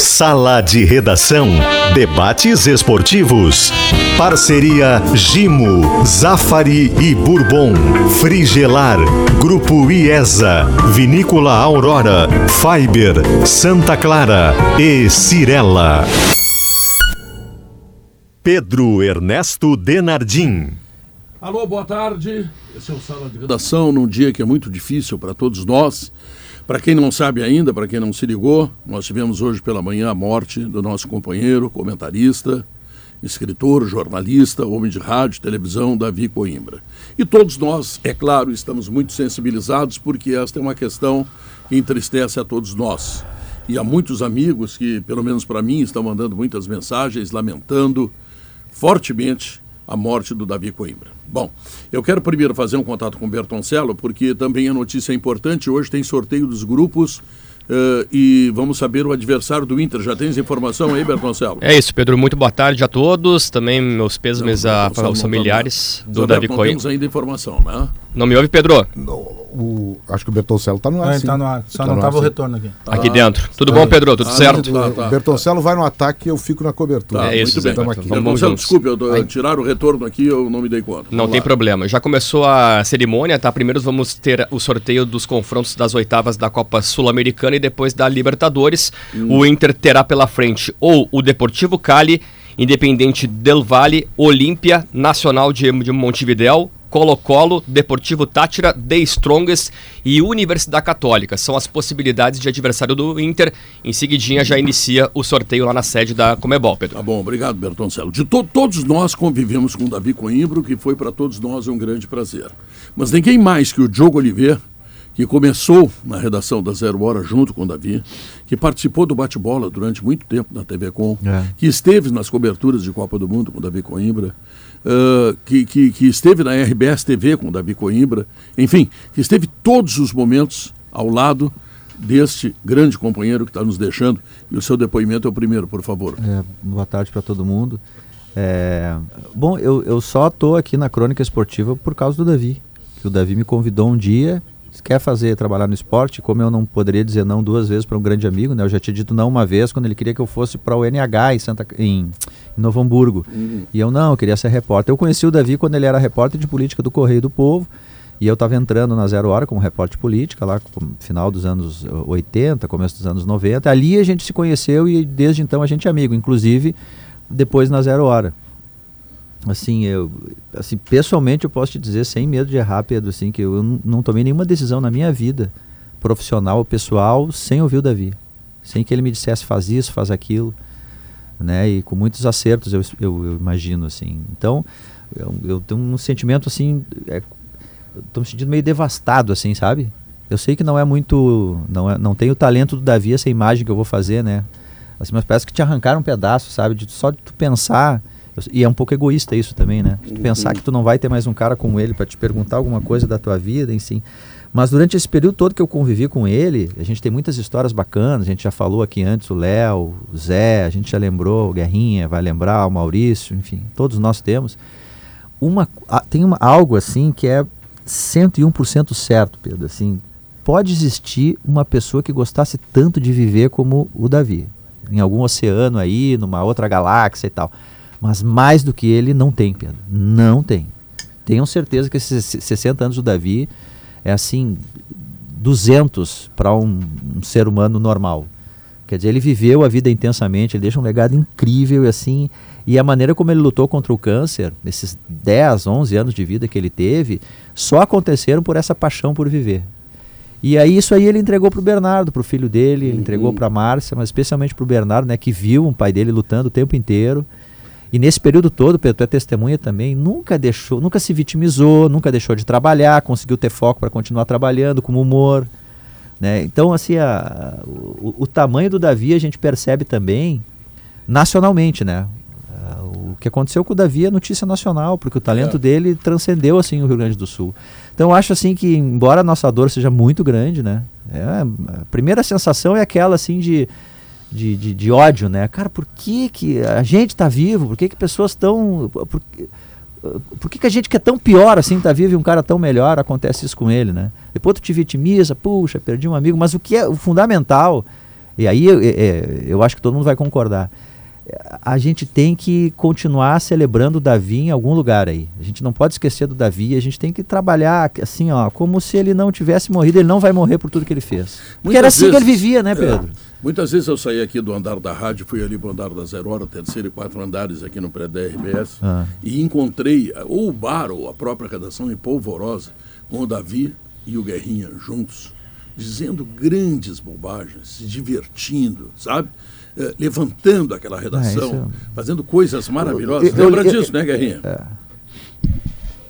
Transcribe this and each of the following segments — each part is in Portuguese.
Sala de Redação. Debates esportivos. Parceria Gimo, Zafari e Bourbon. Frigelar. Grupo IESA. Vinícola Aurora. Fiber. Santa Clara. E Cirela. Pedro Ernesto Denardim. Alô, boa tarde. Esse é o Sala de Redação num dia que é muito difícil para todos nós. Para quem não sabe ainda, para quem não se ligou, nós tivemos hoje pela manhã a morte do nosso companheiro, comentarista, escritor, jornalista, homem de rádio, televisão, Davi Coimbra. E todos nós, é claro, estamos muito sensibilizados porque esta é uma questão que entristece a todos nós. E há muitos amigos que, pelo menos para mim, estão mandando muitas mensagens lamentando fortemente a morte do Davi Coimbra. Bom, eu quero primeiro fazer um contato com o Bertoncello, porque também a notícia é importante. Hoje tem sorteio dos grupos Uh, e vamos saber o adversário do Inter. Já tens informação aí, Bertoncello? É isso, Pedro. Muito boa tarde a todos. Também meus pêsames aos familiares do Davi Coimbra. Não temos ainda informação, né? Não me ouve, Pedro? O, acho que o Bertoncello está no ar. Está no ar. Só tá não estava o retorno aqui. Ah, aqui dentro. Tudo bom, Pedro? Tudo ah, certo? Tá, tá, o Bertoncello vai no ataque e eu fico na cobertura. Tá, é isso, muito bem. Aqui. Bertoncello, desculpe, eu, tiraram o retorno aqui, eu não me dei conta. Não vamos tem lá. problema. Já começou a cerimônia, tá? Primeiro vamos ter o sorteio dos confrontos das oitavas da Copa Sul-Americana e depois da Libertadores. Hum. O Inter terá pela frente ou o Deportivo Cali, Independente Del Valle, Olímpia, Nacional de, de Montevidéu, Colo-Colo, Deportivo Tátira, The Strongest e Universidade Católica. São as possibilidades de adversário do Inter. Em seguidinha já inicia o sorteio lá na sede da Comebol, Pedro. Tá bom, obrigado, Bertoncello. De to todos nós convivemos com o Davi Coimbro, que foi para todos nós um grande prazer. Mas ninguém mais que o Diogo Oliveira, que começou na redação da Zero Hora junto com o Davi, que participou do bate-bola durante muito tempo na TV Com, é. que esteve nas coberturas de Copa do Mundo com o Davi Coimbra, uh, que, que, que, esteve na RBS TV com o Davi Coimbra, enfim, que esteve todos os momentos ao lado deste grande companheiro que está nos deixando. E o seu depoimento é o primeiro, por favor. É, boa tarde para todo mundo. É, bom, eu, eu só estou aqui na Crônica Esportiva por causa do Davi. Que o Davi me convidou um dia quer fazer trabalhar no esporte, como eu não poderia dizer não duas vezes para um grande amigo, né? Eu já tinha dito não uma vez quando ele queria que eu fosse para o NH em Santa em, em Novo Hamburgo. Uhum. E eu não, eu queria ser repórter. Eu conheci o Davi quando ele era repórter de política do Correio do Povo. E eu estava entrando na Zero Hora como repórter de política, lá no final dos anos 80, começo dos anos 90. Ali a gente se conheceu e desde então a gente é amigo, inclusive depois na Zero Hora assim, eu, assim, pessoalmente eu posso te dizer sem medo de errar, Pedro, assim, que eu, não tomei nenhuma decisão na minha vida, profissional ou pessoal, sem ouvir o Davi, sem que ele me dissesse faz isso, faz aquilo, né? E com muitos acertos, eu, eu, eu imagino, assim. Então, eu, eu, tenho um sentimento assim, é, estou me sentindo meio devastado, assim, sabe? Eu sei que não é muito, não é, não tem o talento do Davi essa imagem que eu vou fazer, né? Assim, mas parece que te arrancaram um pedaço, sabe? De, só de tu pensar e é um pouco egoísta isso também, né? Tu pensar que tu não vai ter mais um cara como ele para te perguntar alguma coisa da tua vida, enfim. Mas durante esse período todo que eu convivi com ele, a gente tem muitas histórias bacanas. A gente já falou aqui antes o Léo, o Zé, a gente já lembrou o Guerrinha, vai lembrar o Maurício, enfim, todos nós temos. Uma, tem uma, algo assim que é 101% certo, Pedro. Assim, pode existir uma pessoa que gostasse tanto de viver como o Davi, em algum oceano aí, numa outra galáxia e tal. Mas mais do que ele, não tem, Pedro. Não tem. Tenham certeza que esses 60 anos do Davi é assim, 200 para um, um, ser humano normal. Quer dizer, ele viveu a vida intensamente, ele deixa um legado incrível e assim. E a maneira como ele lutou contra o câncer, esses 10, 11 anos de vida que ele teve, só aconteceram por essa paixão por viver. E aí isso aí ele entregou para o Bernardo, para o filho dele, ele uhum. entregou para a Márcia, mas especialmente para o Bernardo, né, que viu um pai dele lutando o tempo inteiro. E nesse período todo, Pedro, tu é testemunha também, nunca deixou, nunca se vitimizou, nunca deixou de trabalhar, conseguiu ter foco para continuar trabalhando com humor. Né? Então, assim, a, o, o, tamanho do Davi a gente percebe também nacionalmente, né? O que aconteceu com o Davi é notícia nacional, porque o talento é. dele transcendeu assim o Rio Grande do Sul. Então eu acho assim que, embora a nossa dor seja muito grande, né? É, a primeira sensação é aquela assim de de, de, de, ódio, né? Cara, por que, que a gente está vivo? Por que, que pessoas estão. Por, por que, que a gente que é tão pior assim está vivo e um cara tão melhor acontece isso com ele, né? Depois tu te vitimiza, puxa, perdi um amigo, mas o que é o fundamental E aí eu, é, eu acho que todo mundo vai concordar. A gente tem que continuar celebrando o Davi em algum lugar aí. A gente não pode esquecer do Davi, a gente tem que trabalhar assim, ó, como se ele não tivesse morrido, ele não vai morrer por tudo que ele fez. Porque Muitas era assim que ele vivia, né, É. Muitas vezes eu saí aqui do andar da rádio, fui ali para o andar da Zero Hora, terceiro e quatro andares aqui no prédio da RBS, Ah. e encontrei ou o bar ou a própria redação em Polvorosa com o Davi e o Guerrinha juntos, dizendo grandes bobagens, se divertindo, sabe? Eh, levantando aquela redação, isso- fazendo coisas maravilhosas. Eu- eu- Lembra eu- disso, né, Guerrinha?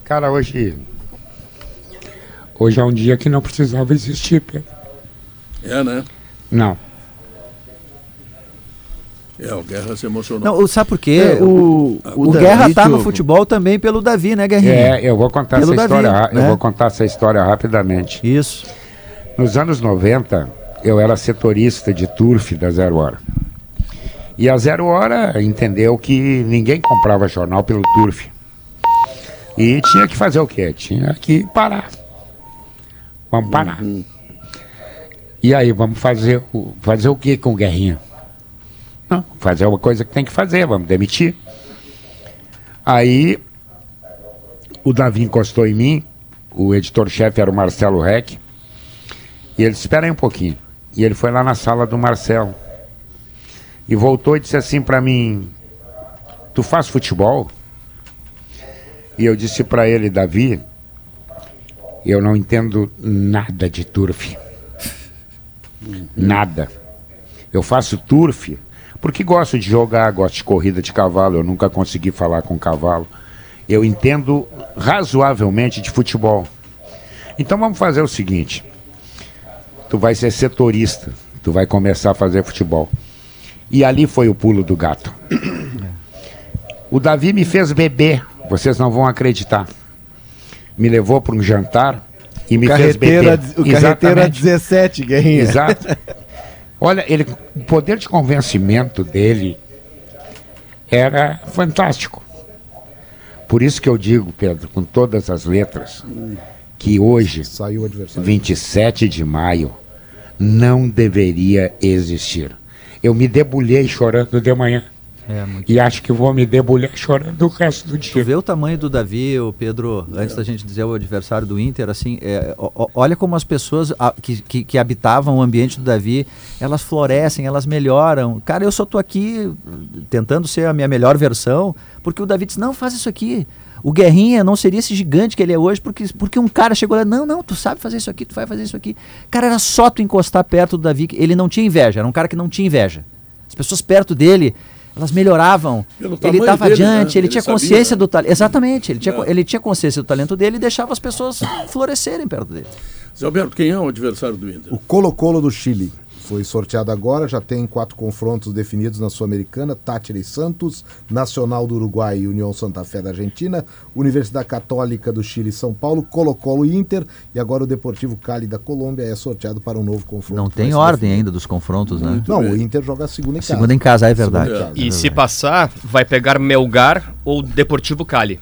Cara, hoje. Hoje é um dia que não precisava existir, Pedro. É, né? Não. É, o Guerra se emocionou. Não, sabe por quê? É, o, o- o, o Guerra Davi, tá no futebol também pelo Davi, né, Guerrinha? É, eu vou contar Pelo essa Davi, história. né? Eu vou contar essa história rapidamente. Isso. Nos anos 90, eu era setorista de turf da Zero Hora. E a Zero Hora entendeu que ninguém comprava jornal pelo turf. E tinha que fazer o quê? Tinha que parar. Vamos parar. E aí, vamos fazer o, fazer o que com o Guerrinha? Não, fazer uma coisa que tem que fazer, vamos demitir. Aí, o Davi encostou em mim, o editor-chefe era o Marcelo Reck, e ele disse, espera aí um pouquinho. E ele foi lá na sala do Marcelo. E voltou e disse assim pra mim, tu faz futebol? E eu disse pra ele, Davi, eu não entendo nada de turf. Nada. Eu faço turf porque gosto de jogar, gosto de corrida de cavalo, eu nunca consegui falar com cavalo. Eu entendo razoavelmente de futebol. Então vamos fazer o seguinte: tu vai ser setorista, tu vai começar a fazer futebol. E ali foi o pulo do gato. O Davi me fez beber, vocês não vão acreditar. Me levou para um jantar e me fez Carreteira, beber. o carreteira Exatamente. 17, Guerrinha. Exato. Olha, ele, o poder de convencimento dele era fantástico. Por isso que eu digo, Pedro, com todas as letras, que hoje, Saiu o adversário. 27 de maio, não deveria existir. Eu me debulhei chorando de manhã. É, muito. E acho que vou me debulhar chorando o resto do Tu dia. vê o tamanho do Davi, o Pedro, antes da gente dizer o adversário do Inter, assim, é, o- olha como as pessoas a- que, que, que habitavam o ambiente do Davi, elas florescem, elas melhoram. Cara, eu só tô aqui uh, tentando ser a minha melhor versão, porque o Davi disse, não, faz isso aqui. O Guerrinha não seria esse gigante que ele é hoje, porque, porque um cara chegou lá, não, não, tu sabe fazer isso aqui, tu vai fazer isso aqui. Cara, era só tu encostar perto do Davi, que ele não tinha inveja, era um cara que não tinha inveja. As pessoas perto dele, elas melhoravam. Pelo Ele estava dele, adiante, né? ele, Ele tinha sabia, consciência né? do talento. Exatamente, ele tinha, É. ele tinha consciência do talento dele e deixava as pessoas florescerem perto dele. Zé Alberto, quem é o adversário do Inter? O Colo-Colo do Chile foi sorteado agora, já tem quatro confrontos definidos na Sul-Americana, Tátira e Santos, Nacional do Uruguai e União Santa Fé da Argentina, Universidade Católica do Chile e São Paulo, Colo-Colo e Inter, e agora o Deportivo Cali da Colômbia é sorteado para um novo confronto. Não tem se ordem definir. ainda dos confrontos, né? Muito Não, bem. o Inter joga a segunda em casa. Segunda em casa, é verdade. Casa. É E se verdade. passar, vai pegar Melgar ou Deportivo Cali.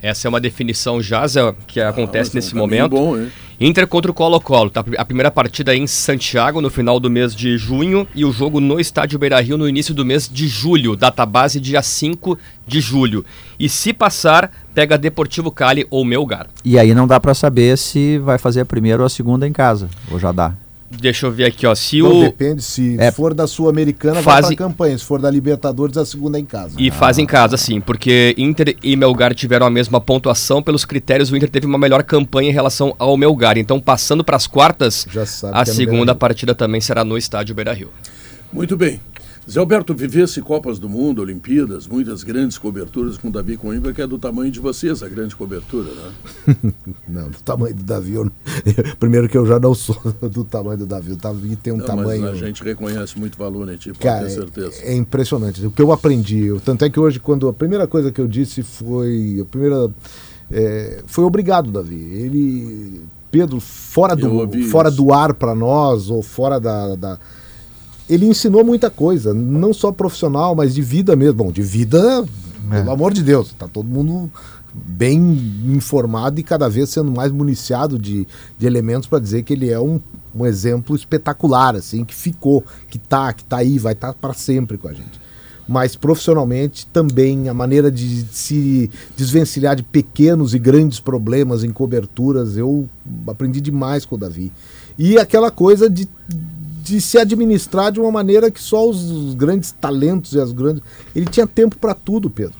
Essa é uma definição já, que acontece mas é um nesse caminho momento. bom, hein? Inter contra o Colo-Colo. Tá? A primeira partida é em Santiago, no final do mês de junho, e o jogo no Estádio Beira-Rio no início do mês de julho. Data base dia 5 de julho. E se passar, pega Deportivo Cali ou Melgar. E aí não dá pra saber se vai fazer a primeira ou a segunda em casa, ou já dá. Deixa eu ver aqui, ó. Se Não, o... depende, se É. for da Sul-Americana, Fase- vai pra campanha, se for da Libertadores, a segunda é em casa. E faz em casa, sim, porque Inter e Melgar tiveram a mesma pontuação. Pelos critérios, o Inter teve uma melhor campanha em relação ao Melgar. Então, passando para as quartas, Já sabe a é segunda partida também será no estádio Beira-Rio. Muito bem. Zé Alberto, vivesse Copas do Mundo, Olimpíadas, muitas grandes coberturas com Davi Coimbra, que é do tamanho de vocês, a grande cobertura, né? Não, do tamanho do Davi. eu Primeiro que eu já não sou do tamanho do Davi. O Davi tem um Não, tamanho. Mas a gente reconhece muito valor em ti, pode Cara, ter certeza. é, é impressionante. O que eu aprendi, eu- tanto é que hoje, quando a primeira coisa que eu disse foi. A primeira. é, foi obrigado, Davi. Ele. Pedro, fora do, fora isso. do ar para nós, ou fora da, da- Ele ensinou muita coisa, não só profissional, mas de vida mesmo. Bom, de vida, pelo amor de Deus, tá todo mundo bem informado e cada vez sendo mais municiado de, de elementos para dizer que ele é um, um exemplo espetacular, assim, que ficou, que tá, que tá aí, vai estar tá para sempre com a gente. Mas profissionalmente também a maneira de se desvencilhar de pequenos e grandes problemas em coberturas, eu aprendi demais com o Davi. E aquela coisa de, de se administrar de uma maneira que só os grandes talentos e as grandes. Ele tinha tempo para tudo, Pedro.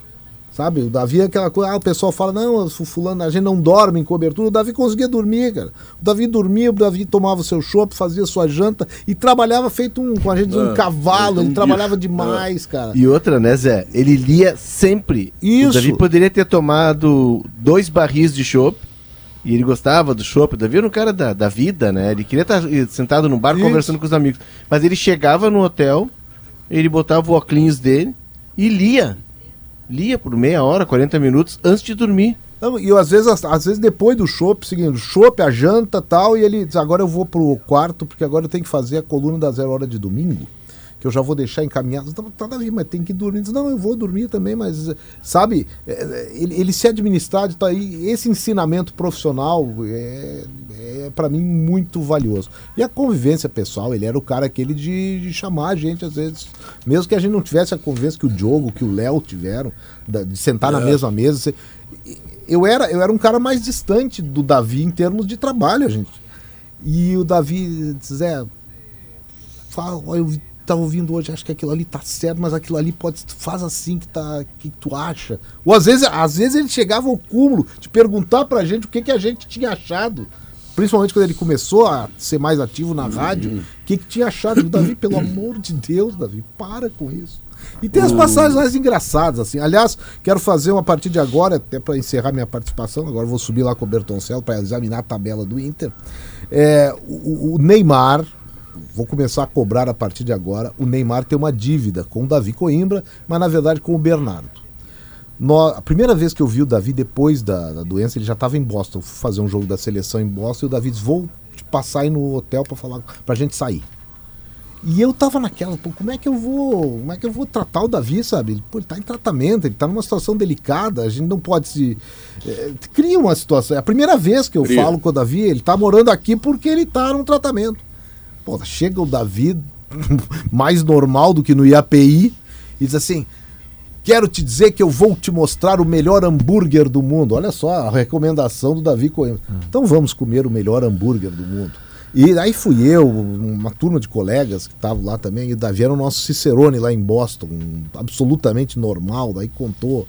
Sabe? O Davi é aquela coisa. Ah, o pessoal fala, não, o fulano, a gente não dorme em cobertura. O Davi conseguia dormir, cara. O Davi dormia, o Davi tomava seu chopp, fazia sua janta e trabalhava feito um, com a gente, um ah, cavalo. Ele um trabalhava demais, ah. cara. E outra, né, Zé? Ele lia sempre. Isso. O Davi poderia ter tomado dois barris de chopp. E ele gostava do chopp. Davi era um cara da, da vida, né? Ele queria estar sentado no bar Isso. conversando com os amigos. Mas ele chegava no hotel, ele botava o óculos dele e lia lia por meia hora, 40 minutos antes de dormir. Não, e eu, às vezes, às vezes depois do chopp, seguindo, o chopp, a janta tal, e ele diz, agora eu vou pro quarto, porque agora eu tenho que fazer a coluna da zero hora de domingo que eu já vou deixar encaminhado. Tá, tá Davi, mas tem que dormir. Diz, não, eu vou dormir também, mas sabe, é, é, ele, ele se administrar, tá aí, esse ensinamento profissional é, é para mim muito valioso. E a convivência pessoal, ele era o cara aquele de, de, chamar a gente às vezes, mesmo que a gente não tivesse a convivência que o Diogo, que o Léo tiveram, de sentar é. na mesma mesa. Eu era, eu era um cara mais distante do Davi em termos de trabalho, gente. E o Davi, Zé, fala, eu tá ouvindo hoje, acho que aquilo ali tá certo, mas aquilo ali pode faz assim que tá que tu acha. Ou às vezes, às vezes ele chegava ao cúmulo de perguntar pra gente o que que a gente tinha achado. Principalmente quando ele começou a ser mais ativo na rádio, o que que tinha achado do Davi, pelo amor de Deus, Davi, para com isso. E tem as passagens mais engraçadas, assim. Aliás, quero fazer uma partir de agora, até para encerrar minha participação. Agora vou subir lá com o Bertoncelo para examinar a tabela do Inter. É, o, o Neymar, vou começar a cobrar a partir de agora. O Neymar tem uma dívida com o Davi Coimbra, mas na verdade com o Bernardo. No, a primeira vez que eu vi o Davi depois da, da doença, ele já estava em Boston. fui fazer um jogo da seleção em Boston e o Davi disse: Vou te passar aí no hotel para falar pra gente sair. E eu tava naquela, pô, como é que eu vou, como é que eu vou tratar o Davi, sabe? Pô, ele tá em tratamento, ele tá numa situação delicada, a gente não pode se é, cria uma situação. É a primeira vez que eu Cria. falo com o Davi, ele tá morando aqui porque ele tá num tratamento. Pô, chega o Davi mais normal do que no IAPI e diz assim: Quero te dizer que eu vou te mostrar o melhor hambúrguer do mundo. Olha só a recomendação do Davi Coimbra. Hum. Então vamos comer o melhor hambúrguer do mundo. E aí fui eu, uma turma de colegas que estavam lá também, e o Davi era o nosso Cicerone lá em Boston, absolutamente normal, daí contou.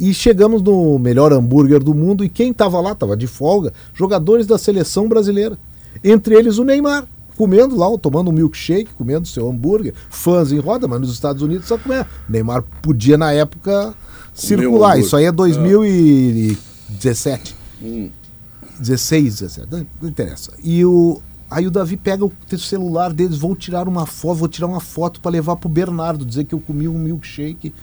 E chegamos no melhor hambúrguer do mundo, e quem estava lá, estava de folga, jogadores da seleção brasileira. Entre eles o Neymar comendo lá, tomando um milkshake, comendo seu hambúrguer, fãs em roda, mas nos Estados Unidos só comer. Neymar podia na época circular. Isso aí é 2017. Hum. 16, 17, não, não interessa. E o Aí o Davi pega o celular deles, vou tirar uma foto, vou tirar uma foto para levar pro Bernardo, dizer que eu comi um milkshake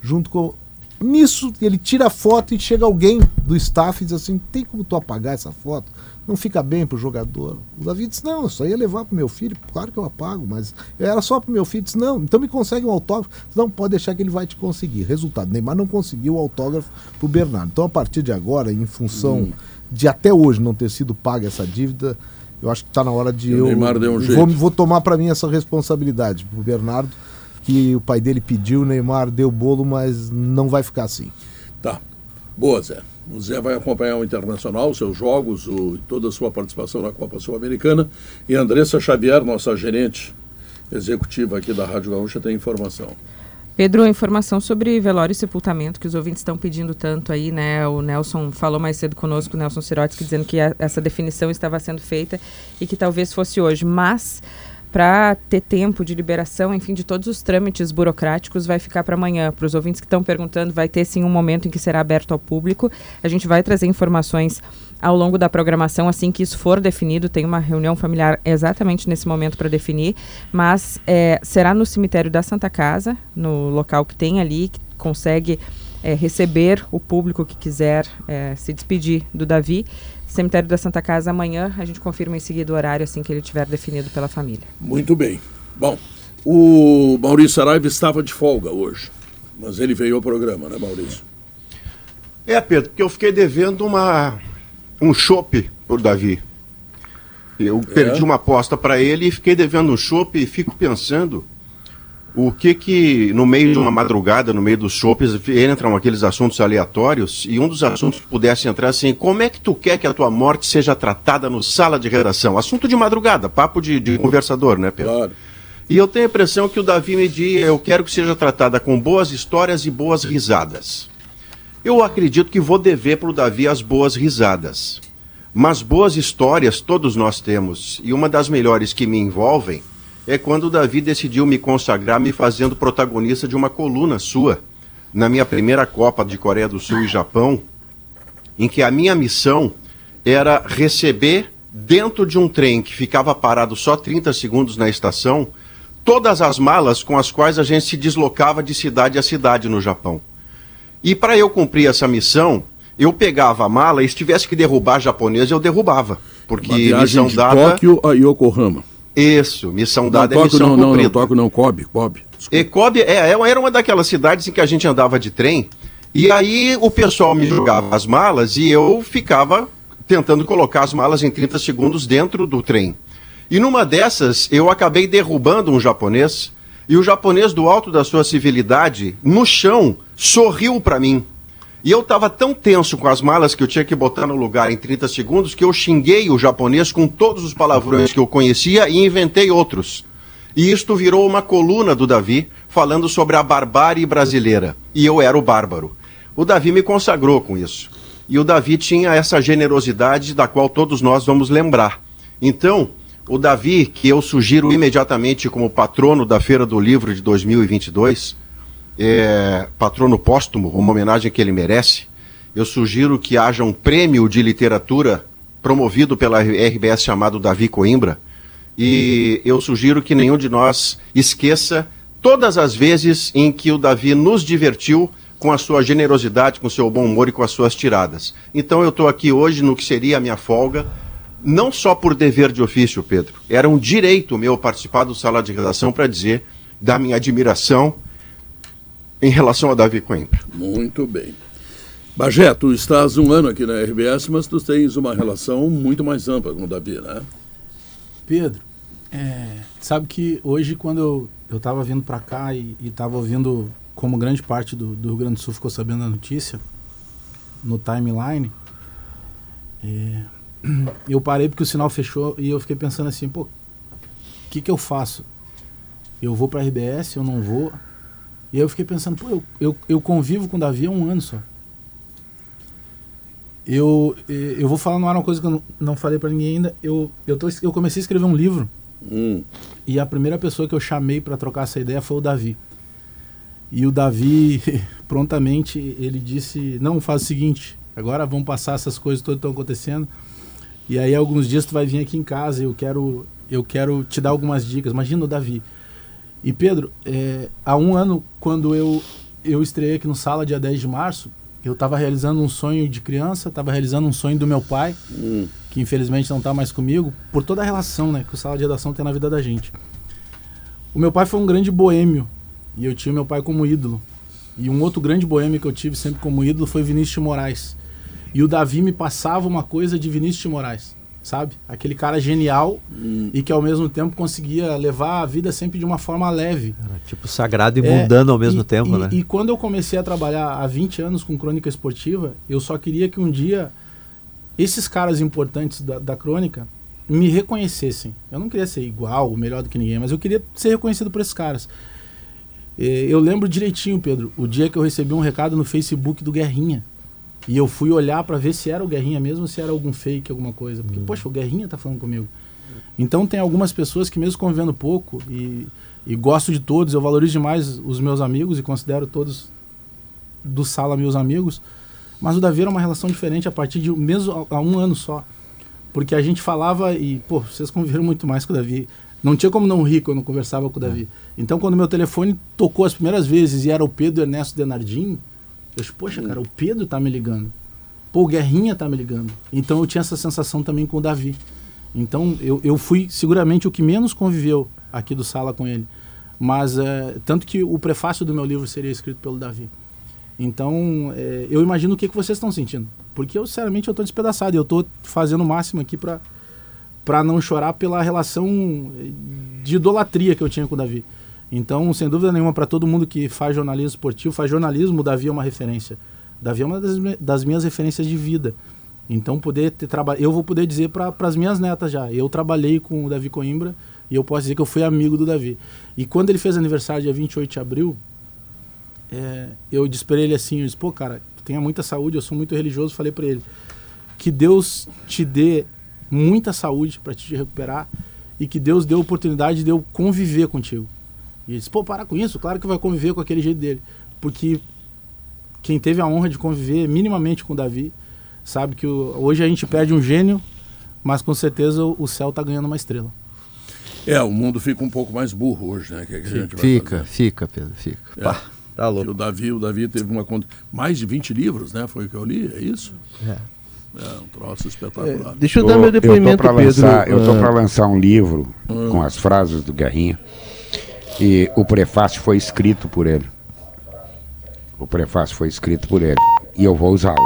junto com. Nisso, ele tira a foto e chega alguém do staff e diz assim: tem como tu apagar essa foto? Não fica bem para o jogador. O Davi disse, não, eu só ia levar para o meu filho, claro que eu apago, mas era só para o meu filho. Disse, não, então me consegue um autógrafo. Não, pode deixar que ele vai te conseguir. Resultado, Neymar não conseguiu o autógrafo para o Bernardo. Então, a partir de agora, em função hum. de até hoje não ter sido paga essa dívida, eu acho que está na hora de eu. Neymar deu um vou, vou tomar para mim essa responsabilidade. Para o Bernardo, que o pai dele pediu, o Neymar deu bolo, mas não vai ficar assim. Tá. Boa, Zé. O Zé vai acompanhar o Internacional, seus jogos, o, toda a sua participação na Copa Sul-Americana. E Andressa Xavier, nossa gerente executiva aqui da Rádio Gaúcha, tem informação. Pedro, informação sobre velório e sepultamento que os ouvintes estão pedindo tanto aí, né? O Nelson falou mais cedo conosco, o Nelson Sirotsky, dizendo que a, essa definição estava sendo feita e que talvez fosse hoje. Mas para ter tempo de liberação, enfim, de todos os trâmites burocráticos, vai ficar para amanhã. Para os ouvintes que estão perguntando, vai ter sim um momento em que será aberto ao público. A gente vai trazer informações ao longo da programação, assim que isso for definido. Tem uma reunião familiar exatamente nesse momento para definir, mas é, será no cemitério da Santa Casa, no local que tem ali, que consegue é, receber o público que quiser é, se despedir do Davi. Cemitério da Santa Casa amanhã. A gente confirma em seguida o horário assim que ele tiver definido pela família. Muito bem. Bom, o Maurício Saraiva estava de folga hoje, mas ele veio ao programa, né, Maurício? É, Pedro, porque eu fiquei devendo uma, um chopp por Davi. Eu É? perdi uma aposta para ele e fiquei devendo um chopp e fico pensando o que que no meio de uma madrugada, no meio dos chopes, entram aqueles assuntos aleatórios e um dos assuntos que pudesse entrar assim, como é que tu quer que a tua morte seja tratada no sala de redação? Assunto de madrugada, papo de, de conversador, né, Pedro? Claro. E eu tenho a impressão que o Davi me diz, eu quero que seja tratada com boas histórias e boas risadas. Eu acredito que vou dever para o Davi as boas risadas. Mas boas histórias todos nós temos. E uma das melhores que me envolvem é quando Davi decidiu me consagrar me fazendo protagonista de uma coluna sua, na minha primeira Copa de Coreia do Sul e Japão, em que a minha missão era receber dentro de um trem que ficava parado só 30 segundos na estação, todas as malas com as quais a gente se deslocava de cidade a cidade no Japão. E para eu cumprir essa missão, eu pegava a mala e se tivesse que derrubar japonês, eu derrubava. Porque Uma viagem missão de dada. Tóquio a Yokohama. Isso, missão Não, dada é Tóquio missão não, não, cumprida. não, Tóquio não, Kobe, Kobe. E Kobe é, é- era uma daquelas cidades em que a gente andava de trem, e aí o pessoal me jogava as malas e eu ficava tentando colocar as malas em 30 segundos dentro do trem. E numa dessas, eu acabei derrubando um japonês, e o japonês, do alto da sua civilidade, no chão, sorriu para mim. E eu estava tão tenso com as malas que eu tinha que botar no lugar em 30 segundos que eu xinguei o japonês com todos os palavrões que eu conhecia e inventei outros. E isto virou uma coluna do Davi falando sobre a barbárie brasileira. E eu era o bárbaro. O Davi me consagrou com isso. E o Davi tinha essa generosidade da qual todos nós vamos lembrar. Então, o Davi, que eu sugiro imediatamente como patrono da Feira do Livro de 2022, é, patrono póstumo, uma homenagem que ele merece, eu sugiro que haja um prêmio de literatura promovido pela RBS chamado Davi Coimbra. E eu sugiro que nenhum de nós esqueça todas as vezes em que o Davi nos divertiu com a sua generosidade, com o seu bom humor e com as suas tiradas. Então eu estou aqui hoje no que seria a minha folga, não só por dever de ofício, Pedro. Era um direito meu participar do sala de redação para dizer da minha admiração em relação ao Davi Coimbra. Muito bem. Bagé, tu estás um ano aqui na RBS, mas tu tens uma relação muito mais ampla com o Davi, né? Pedro, é, sabe que hoje quando eu, eu tava vindo para cá e, e tava ouvindo, como grande parte do, do Rio Grande do Sul ficou sabendo da notícia, no timeline, é, eu parei porque o sinal fechou e eu fiquei pensando assim, pô, o que que eu faço? Eu vou para RBS, eu não vou? E aí eu fiquei pensando, pô, eu, eu, eu convivo com o Davi há um ano só. Eu, eh, eu vou falar no ar uma coisa que eu não, não falei para ninguém ainda. Eu, eu, tô, eu comecei a escrever um livro Hum, e a primeira pessoa que eu chamei para trocar essa ideia foi o Davi. E o Davi, prontamente, ele disse: Não, faz o seguinte, agora vamos passar essas coisas todas que estão acontecendo. E aí, alguns dias, tu vai vir aqui em casa e eu quero, eu quero te dar algumas dicas. Imagina o Davi. E Pedro, é, há um ano, quando eu, eu estreiei aqui no Sala, dia 10 de março, eu estava realizando um sonho de criança, estava realizando um sonho do meu pai, hum. que infelizmente não está mais comigo, por toda a relação né, que o Sala de Redação tem na vida da gente. O meu pai foi um grande boêmio, e eu tinha meu pai como ídolo. E um outro grande boêmio que eu tive sempre como ídolo foi Vinícius de Moraes. E o Davi me passava uma coisa de Vinícius de Moraes, sabe? Aquele cara genial e que ao mesmo tempo conseguia levar a vida sempre de uma forma leve. Tipo sagrado e É, mundano ao mesmo e- tempo, e- né? E quando eu comecei a trabalhar há 20 anos com crônica esportiva, eu só queria que um dia esses caras importantes da, da crônica me reconhecessem. Eu não queria ser igual, melhor do que ninguém, mas eu queria ser reconhecido por esses caras. Eh, Eu lembro direitinho, Pedro, o dia que eu recebi um recado no Facebook do Guerrinha. E eu fui olhar para ver se era o Guerrinha mesmo se era algum fake, alguma coisa. Porque, poxa, o Guerrinha tá falando comigo. Então tem algumas pessoas que mesmo convivendo pouco e, e gosto de todos, eu valorizo demais os meus amigos e considero todos do sala meus amigos, mas o Davi era uma relação diferente a partir de mesmo há um ano só. Porque a gente falava e, pô, vocês conviveram muito mais com o Davi. Não tinha como não rir quando eu conversava com o Davi. Então, quando meu telefone tocou as primeiras vezes e era o Pedro Ernesto Denardim, eu poxa, cara, o Pedro tá me ligando. Pô, o Guerrinha tá me ligando. Então, eu tinha essa sensação também com o Davi. Então, eu, eu fui seguramente o que menos conviveu aqui do Sala com ele. Mas, é, tanto que o prefácio do meu livro seria escrito pelo Davi. Então, é, eu imagino o que, que vocês estão sentindo. Porque eu, sinceramente, eu estou despedaçado. Eu estou fazendo o máximo aqui para para não chorar pela relação de idolatria que eu tinha com o Davi. Então, sem dúvida nenhuma, para todo mundo que faz jornalismo esportivo, faz jornalismo, o Davi é uma referência. Davi é uma das, das minhas referências de vida. Então, poder ter trabalho, eu vou poder dizer para as minhas netas já, eu trabalhei com o Davi Coimbra e eu posso dizer que eu fui amigo do Davi. E quando ele fez aniversário dia 28 de abril, é, eu disse para ele assim, eu disse, pô, cara, tenha muita saúde, eu sou muito religioso, falei para ele, que Deus te dê muita saúde para te recuperar e que Deus dê oportunidade de eu conviver contigo. E ele disse, pô, para com isso, claro que vai conviver com aquele jeito dele. Porque quem teve a honra de conviver minimamente com o Davi, sabe que o- hoje a gente perde um gênio, mas com certeza o, o céu tá ganhando uma estrela. É, o mundo fica um pouco mais burro hoje, né? Que, que a gente vai Fica, fazer? fica, Pedro, fica. É. Pá, tá E louco. o Davi, o Davi teve uma conta. Mais de 20 livros, né? Foi o que eu li, é isso? É. É, um troço espetacular. Deixa eu dar meu Eu tô depoimento, pra Pedro. lançar, eu tô Ah, para lançar um livro com as frases do Guerrinha. E o prefácio foi escrito por ele. O prefácio foi escrito por ele. E eu vou usá-lo.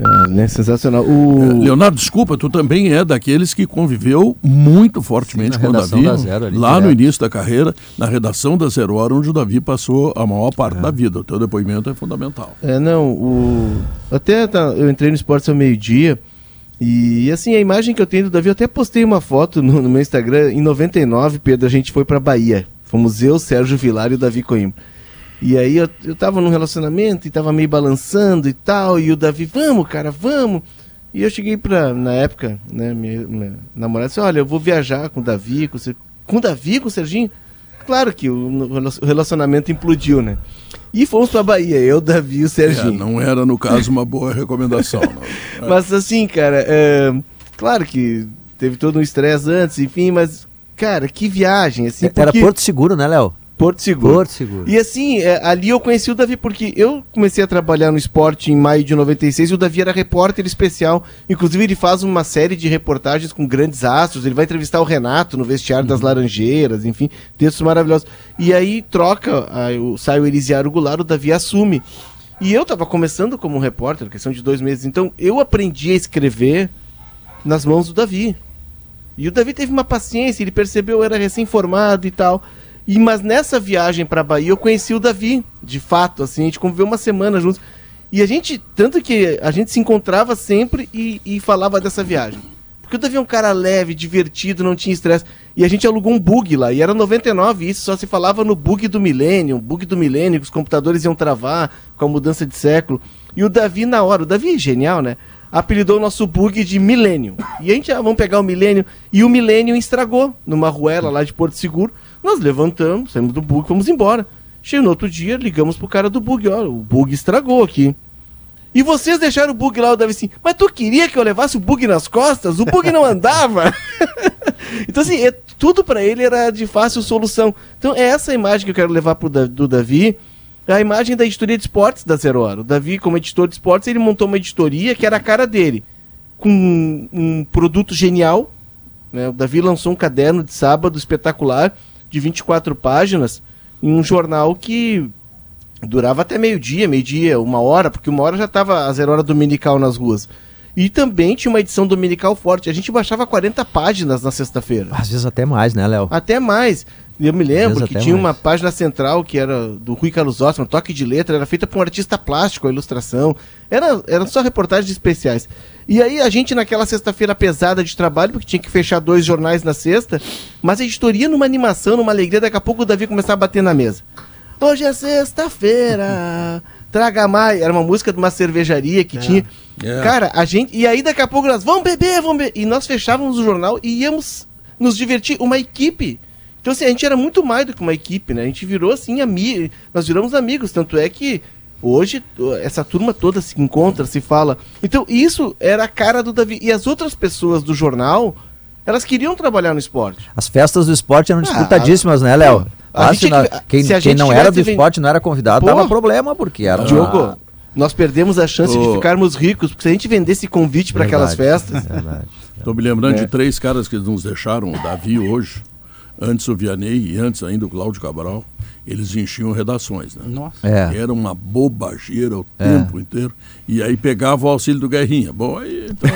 ah, né, sensacional. É, O... Leonardo, desculpa, tu também é daqueles que conviveu muito fortemente Sim, com o Davi, da Zero ali, lá no direto. início da carreira, na redação da Zero Hora, onde o Davi passou a maior parte da vida. O teu depoimento é fundamental. É, não, o... Até tá, eu entrei no Esportes ao meio-dia e, assim, a imagem que eu tenho do Davi, eu até postei uma foto no, no meu Instagram, em 99, Pedro, a gente foi pra Bahia. Fomos eu, Sérgio Vilar e o Davi Coimbra. E aí eu, eu tava num relacionamento e tava meio balançando e tal, e o Davi, vamos, cara, vamos. E eu cheguei pra, na época, né, minha, minha namorada disse, olha, eu vou viajar com o Davi, com o, Ser- com o Davi, com o Serginho. Claro que o, o relacionamento implodiu, né? E fomos pra Bahia, eu, Davi e o É, Serginho. não era, no caso, uma boa recomendação. não. É. Mas assim, cara, é, claro que teve todo um estresse antes, enfim, mas, cara, que viagem, assim, Era porque- Porto Seguro, né, Léo? Porto Seguro. Porto Seguro. E assim, é, ali eu conheci o Davi porque eu comecei a trabalhar no esporte em maio de 96 e o Davi era repórter especial. Inclusive, ele faz uma série de reportagens com grandes astros. Ele vai entrevistar o Renato no vestiário das Laranjeiras, enfim, textos maravilhosos. E aí troca, aí, sai o Elisiário Goulart, o Davi assume. E eu tava começando como repórter, questão de dois meses. Então eu aprendi a escrever nas mãos do Davi. E o Davi teve uma paciência, ele percebeu, eu era recém-formado e tal. E mas nessa viagem pra Bahia eu conheci o Davi, de fato, assim, a gente conviveu uma semana juntos. E a gente, tanto que a gente se encontrava sempre e, e falava dessa viagem. Porque o Davi é um cara leve, divertido, não tinha estresse. E a gente alugou um bug lá, e era 99 e isso, só se falava no bug do milênio, bug do milênio, que os computadores iam travar com a mudança de século. E o Davi na hora, o Davi é genial, né? Apelidou o nosso bug de milênio. E a gente, ah, vamos pegar o milênio. E o milênio estragou numa ruela lá de Porto Seguro. Nós levantamos, saímos do bug, fomos embora. Chegou no outro dia, ligamos pro cara do bug, ó, o bug estragou aqui. E vocês deixaram o bug lá, o Davi assim, mas tu queria que eu levasse o bug nas costas? O bug não andava. então assim, é, tudo pra ele era de fácil solução. Então é essa imagem que eu quero levar pro Da- do Davi, é a imagem da editoria de esportes da Zero Hora. O Davi, como editor de esportes, ele montou uma editoria que era a cara dele, com um, um produto genial. né? O Davi lançou um caderno de sábado espetacular, de 24 páginas, em um jornal que durava até meio-dia, meio-dia, uma hora, porque uma hora já estava a zero hora dominical nas ruas. E também tinha uma edição dominical forte. A gente baixava 40 páginas na sexta-feira. Às vezes até mais, né, Léo? Até mais. Eu me lembro que tinha mais. uma página central que era do Rui Carlos Osman, toque de letra, era feita por um artista plástico, a ilustração. Era, eram só reportagens especiais. E aí a gente naquela sexta-feira pesada de trabalho, porque tinha que fechar dois jornais na sexta, mas a editoria numa animação, numa alegria, daqui a pouco o Davi começava a bater na mesa. Hoje é sexta-feira, traga mais. Era uma música de uma cervejaria que tinha. É. Cara, a gente. E aí daqui a pouco nós vamos beber, vamos beber. E nós fechávamos o jornal e íamos nos divertir. Uma equipe. Então, assim, a gente era muito mais do que uma equipe, né? A gente virou, assim, amigos. Nós viramos amigos. Tanto é que hoje essa turma toda se encontra, se fala. Então, isso era a cara do Davi. E as outras pessoas do jornal, elas queriam trabalhar no esporte. As festas do esporte eram Ah, disputadíssimas, né, Léo? a Ah, gente se não- é que- quem se a quem gente não era do esporte, não era convidado, Pô. dava problema, porque era. Diogo, nós perdemos a chance Ô. de ficarmos ricos, porque se a gente vendesse convite para aquelas festas. verdade. Estou me lembrando É. de três caras que nos deixaram, o Davi hoje, antes o Vianney e antes ainda o Cláudio Cabral. Eles enchiam redações. Né? Nossa. É. Era uma bobageira o É. tempo inteiro. E aí pegava o auxílio do Guerrinha. Bom, aí então,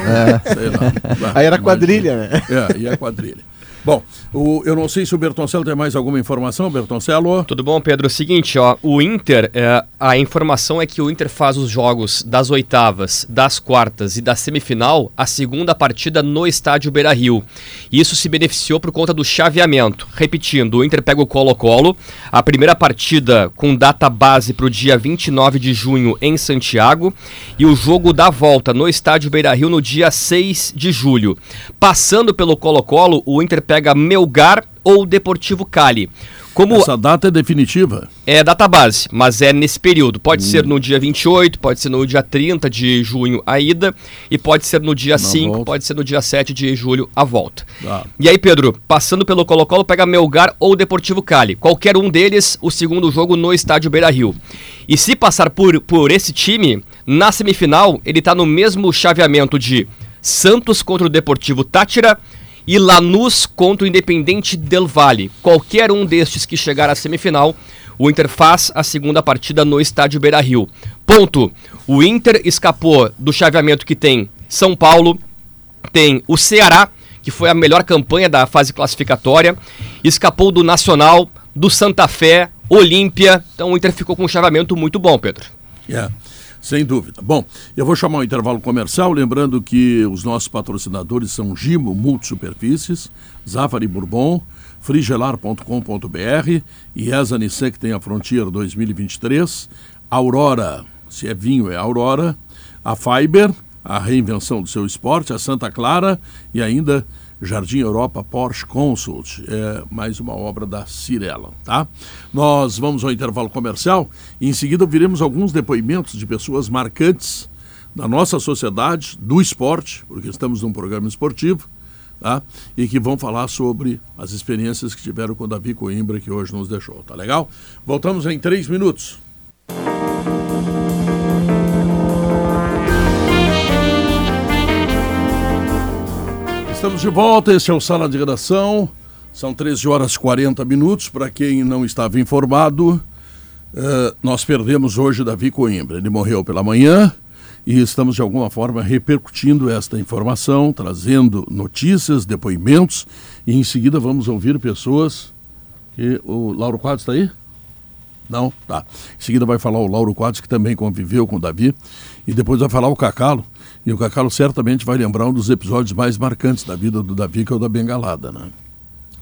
sei lá. Aí era Imagina. quadrilha, né? É, e a quadrilha. Bom, o- eu não sei se o Bertoncello tem mais alguma informação. Bertoncello? Tudo bom, Pedro? Seguinte, ó, o Inter, é, a informação é que o Inter faz os jogos das oitavas, das quartas e da semifinal, a segunda partida no estádio Beira-Rio. Isso se beneficiou por conta do chaveamento. Repetindo, o Inter pega o Colo-Colo, a primeira partida com data base para o dia 29 de junho em Santiago e o jogo da volta no estádio Beira-Rio no dia 6 de julho. Passando pelo Colo-Colo, o Inter pega Melgar ou Deportivo Cali. Como Essa data é definitiva. é data base, mas é nesse período. Pode ser no dia 28, pode ser no dia 30 de junho a ida, e pode ser no dia 5, volta. pode ser no dia 7 de julho a volta. Tá. E aí, Pedro, passando pelo Colo-Colo, pega Melgar ou Deportivo Cali. Qualquer um deles, o segundo jogo no estádio Beira-Rio. E se passar por, por esse time, na semifinal, ele tá no mesmo chaveamento de Santos contra o Deportivo Tátira e Lanús contra o Independente Del Valle. Qualquer um destes que chegar à semifinal, o Inter faz a segunda partida no estádio Beira-Rio. Ponto. O Inter escapou do chaveamento que tem São Paulo, tem o Ceará, que foi a melhor campanha da fase classificatória, escapou do Nacional, do Santa Fé, Olímpia. Então o Inter ficou com um chaveamento muito bom, Pedro. É, sem dúvida. Bom, eu vou chamar o intervalo comercial, lembrando que os nossos patrocinadores são Gimo Multisuperfícies, Zafari Bourbon, frigelar.com.br e Nissan, que tem a Frontier 2023, Aurora, se é vinho é Aurora, a Fiber, a reinvenção do seu esporte, a Santa Clara e ainda Jardim Europa Porsche Consult, é mais uma obra da Cirela, tá? Nós vamos ao intervalo comercial e em seguida ouviremos alguns depoimentos de pessoas marcantes da nossa sociedade, do esporte, porque estamos num programa esportivo, tá? E que vão falar sobre as experiências que tiveram com o Davi Coimbra, que hoje nos deixou, tá legal? Voltamos em três minutos. Estamos de volta, este é o Sala de Redação. São 13 horas e 40 minutos. Para quem não estava informado, eh, nós perdemos hoje Davi Coimbra. Ele morreu pela manhã e estamos, de alguma forma, repercutindo esta informação, trazendo notícias, depoimentos e em seguida vamos ouvir pessoas. Que... O Lauro Quadros está aí? Não? Tá. Em seguida vai falar o Lauro Quadros, que também conviveu com o Davi, e depois vai falar o Cacalo. E o Cacalo certamente vai lembrar um dos episódios mais marcantes da vida do Davi, que é o da bengalada, né?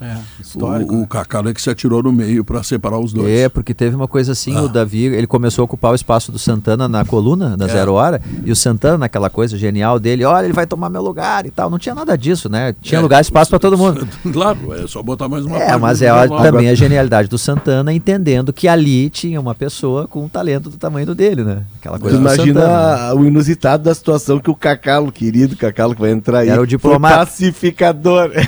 É, histórico. O, o Cacalo é que se atirou no meio para separar os dois. É, porque teve uma coisa assim, Ah. o Davi, ele começou a ocupar o espaço do Santana na coluna, na É. Zero Hora, e o Santana, naquela coisa genial dele, olha, ele vai tomar meu lugar e tal. Não tinha nada disso, né? Tinha É, lugar e espaço para todo mundo. Claro, é só botar mais uma É, mas é também a genialidade do Santana, entendendo que ali tinha uma pessoa com um talento do tamanho do dele, né? Aquela Tu coisa do imagina Santana. o inusitado da situação que o Cacalo, querido Cacalo que vai entrar aí, Era o diplomata. pacificador.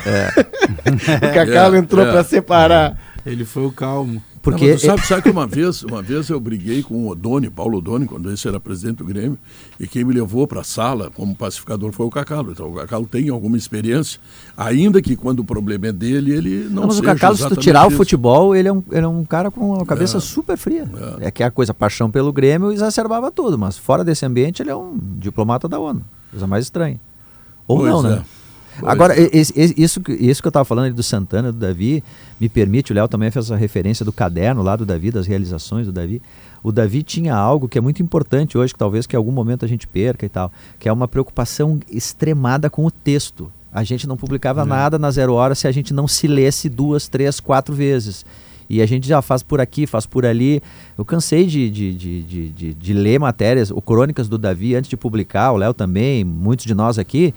o Cacalo É, entrou é. pra separar. Ele foi o calmo. Porque Não, sabe, sabe que uma vez, uma vez eu briguei com o Odoni, Paulo Odoni, quando esse era presidente do Grêmio, e quem me levou para a sala como pacificador foi o Cacalo. Então o Cacalo tem alguma experiência, ainda que quando o problema é dele, ele não Não, mas o Cacalo, se tu tirar o isso. futebol, ele é um, ele é um cara com a cabeça super fria. É. que a coisa, paixão pelo Grêmio exacerbava tudo, mas fora desse ambiente ele é um diplomata da ONU. Coisa mais estranha. Ou Pois não, é. né? Agora, é. esse- esse- isso, que- isso que eu estava falando ali do Santana, do Davi, me permite, o Léo também fez essa referência do caderno lá do Davi, das realizações do Davi. O Davi tinha algo que é muito importante hoje, que talvez que em algum momento a gente perca e tal, que é uma preocupação extremada com o texto. A gente não publicava nada na Zero Hora se a gente não se lesse duas, três, quatro vezes. E a gente já faz por aqui, faz por ali. Eu cansei de, de, de, de, de- de ler matérias, ou crônicas do Davi antes de publicar, o Léo também, muitos de nós aqui.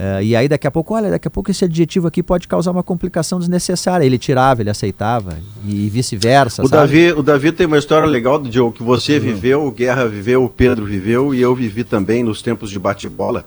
Eh, e aí daqui a pouco, olha, daqui a pouco esse adjetivo aqui pode causar uma complicação desnecessária. Ele tirava, ele aceitava, e vice-versa. O sabe? Davi, o Davi tem uma história legal, Diogo, que você viveu, o Guerra viveu, o Pedro viveu e eu vivi também nos tempos de bate-bola.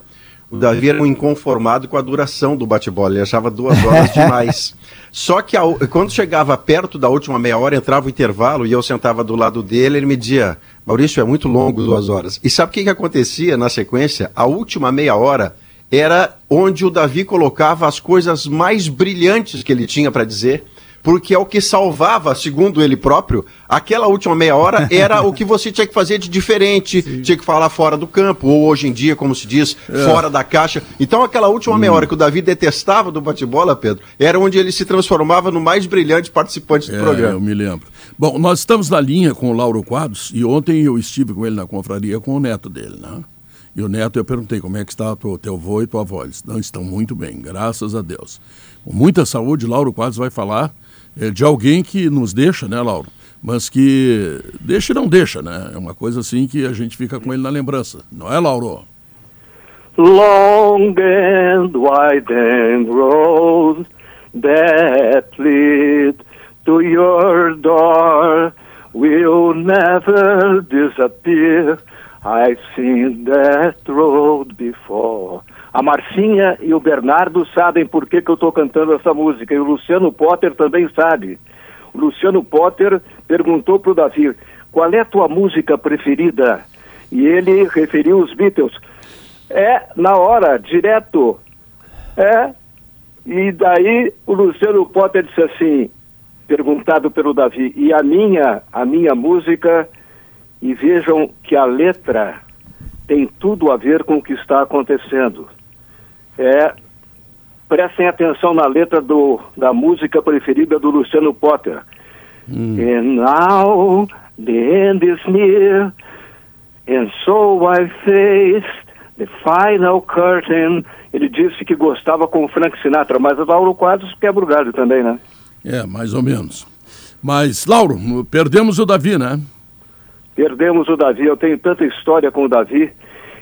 O Davi era um inconformado com a duração do bate-bola, ele achava duas horas demais. Só que a quando chegava perto da última meia hora, entrava o intervalo e eu sentava do lado dele, ele me dizia, Maurício, é muito longo duas horas. E sabe o que, que acontecia na sequência? A última meia hora era onde o Davi colocava as coisas mais brilhantes que ele tinha para dizer porque é o que salvava, segundo ele próprio, aquela última meia hora era o que você tinha que fazer de diferente, Sim. tinha que falar fora do campo, ou hoje em dia, como se diz, é. fora da caixa. Então aquela última hum. meia hora que o Davi detestava do bate-bola, Pedro, era onde ele se transformava no mais brilhante participante do é, programa. Eu me lembro. Bom, nós estamos na linha com o Lauro Quadros e ontem eu estive com ele na confraria com o neto dele, né? E o neto, eu perguntei como é que está o teu avô e tua avó. Eles não estão muito bem, graças a Deus. Com muita saúde, Lauro Quadros vai falar é, de alguém que nos deixa, né, Lauro? Mas que deixa e não deixa, né? É uma coisa assim que a gente fica com ele na lembrança. Não é, Lauro? Long and wide and road that lead to your door will never disappear. I've seen that road before. A Marcinha e o Bernardo sabem por que, que eu estou cantando essa música, e o Luciano Potter também sabe. O Luciano Potter perguntou para o Davi, qual é a tua música preferida? E ele referiu os Beatles. É, na hora, direto. É. E daí o Luciano Potter disse assim, perguntado pelo Davi, e a minha, a minha música, e vejam que a letra tem tudo a ver com o que está acontecendo é, prestem atenção na letra do, da música preferida do Luciano Potter. Hum. And now the end is near, and so I face the final curtain. Ele disse que gostava com o Frank Sinatra, mas o Lauro Quadros quebra o galho também, né? É, mais ou menos. Mas, Lauro, perdemos o Davi, né? Perdemos o Davi. Eu tenho tanta história com o Davi.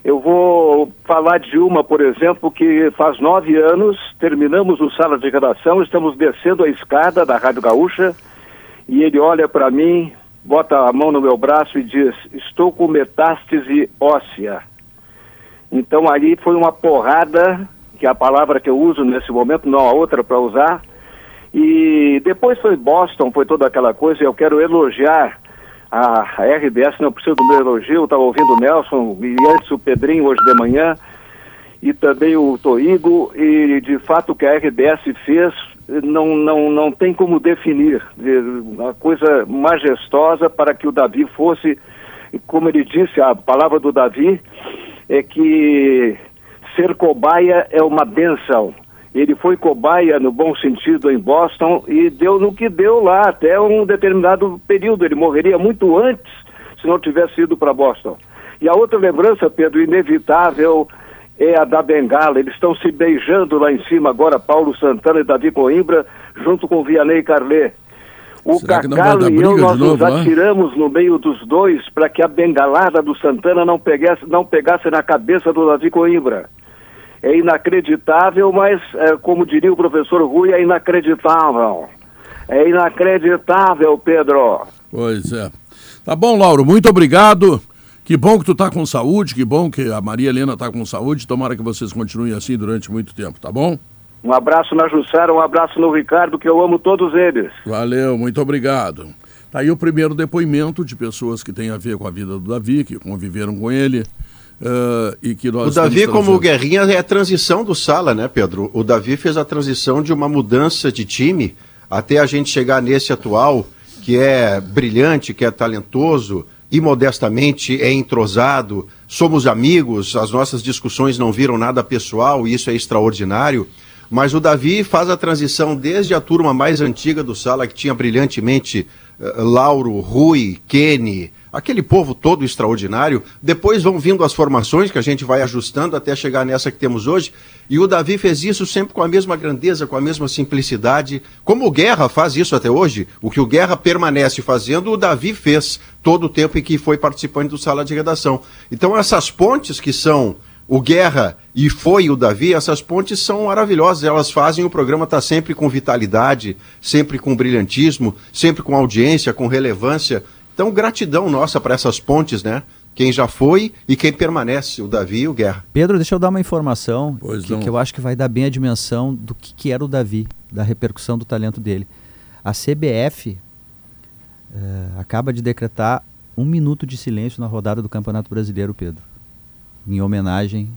Eu vou falar de uma, por exemplo, que faz nove anos, terminamos o sala de redação, estamos descendo a escada da Rádio Gaúcha e ele olha para mim, bota a mão no meu braço e diz: Estou com metástase óssea. Então ali foi uma porrada, que é a palavra que eu uso nesse momento, não a outra para usar. E depois foi Boston, foi toda aquela coisa, eu quero elogiar a, RBS não precisa do meu elogio, estava ouvindo o Nelson e antes o Pedrinho hoje de manhã e também o Toigo e de fato o que a RBS fez não, não, não tem como definir uma coisa majestosa para que o Davi fosse, como ele disse, a palavra do Davi é que ser cobaia é uma benção ele foi cobaia no bom sentido em Boston e deu no que deu lá até um determinado período. Ele morreria muito antes se não tivesse ido para Boston. E a outra lembrança, Pedro, inevitável é a da Bengala. Eles estão se beijando lá em cima agora, Paulo Santana e Davi Coimbra, junto com Vianney Carlet. O Cacalo e eu, nós novo, nos atiramos no meio dos dois para que a bengalada do Santana não pegasse, não pegasse na cabeça do Davi Coimbra é inacreditável, mas, é, como diria o professor Rui, é inacreditável. É inacreditável, Pedro. Pois é. Tá bom, Lauro, muito obrigado. Que bom que tu tá com saúde, que bom que a Maria Helena tá com saúde. Tomara que vocês continuem assim durante muito tempo, tá bom? Um abraço na Jussara, um abraço no Ricardo, que eu amo todos eles. Valeu, muito obrigado. Tá aí o primeiro depoimento de pessoas que têm a ver com a vida do Davi, que conviveram com ele. Uh, e que nós o Davi, como o Guerrinha, é a transição do Sala, né, Pedro? O Davi fez a transição de uma mudança de time até a gente chegar nesse atual, que é brilhante, que é talentoso e modestamente é entrosado. Somos amigos, as nossas discussões não viram nada pessoal e isso é extraordinário. Mas o Davi faz a transição desde a turma mais antiga do Sala, que tinha brilhantemente uh, Lauro, Rui, Kenny, aquele povo todo extraordinário. Depois vão vindo as formações que a gente vai ajustando até chegar nessa que temos hoje. E o Davi fez isso sempre com a mesma grandeza, com a mesma simplicidade. Como o Guerra faz isso até hoje, o que o Guerra permanece fazendo, o Davi fez todo o tempo em que foi participante do sala de redação. Então essas pontes que são o Guerra e foi o Davi, essas pontes são maravilhosas. Elas fazem o programa estar tá sempre com vitalidade, sempre com brilhantismo, sempre com audiência, com relevância. Então, gratidão nossa para essas pontes, né? Quem já foi e quem permanece, o Davi e o Guerra. Pedro, deixa eu dar uma informação que, que, eu acho que vai dar bem a dimensão do que, que, era o Davi, da repercussão do talento dele. A CBF uh, eh, acaba de decretar um minuto de silêncio na rodada do Campeonato Brasileiro, Pedro, em homenagem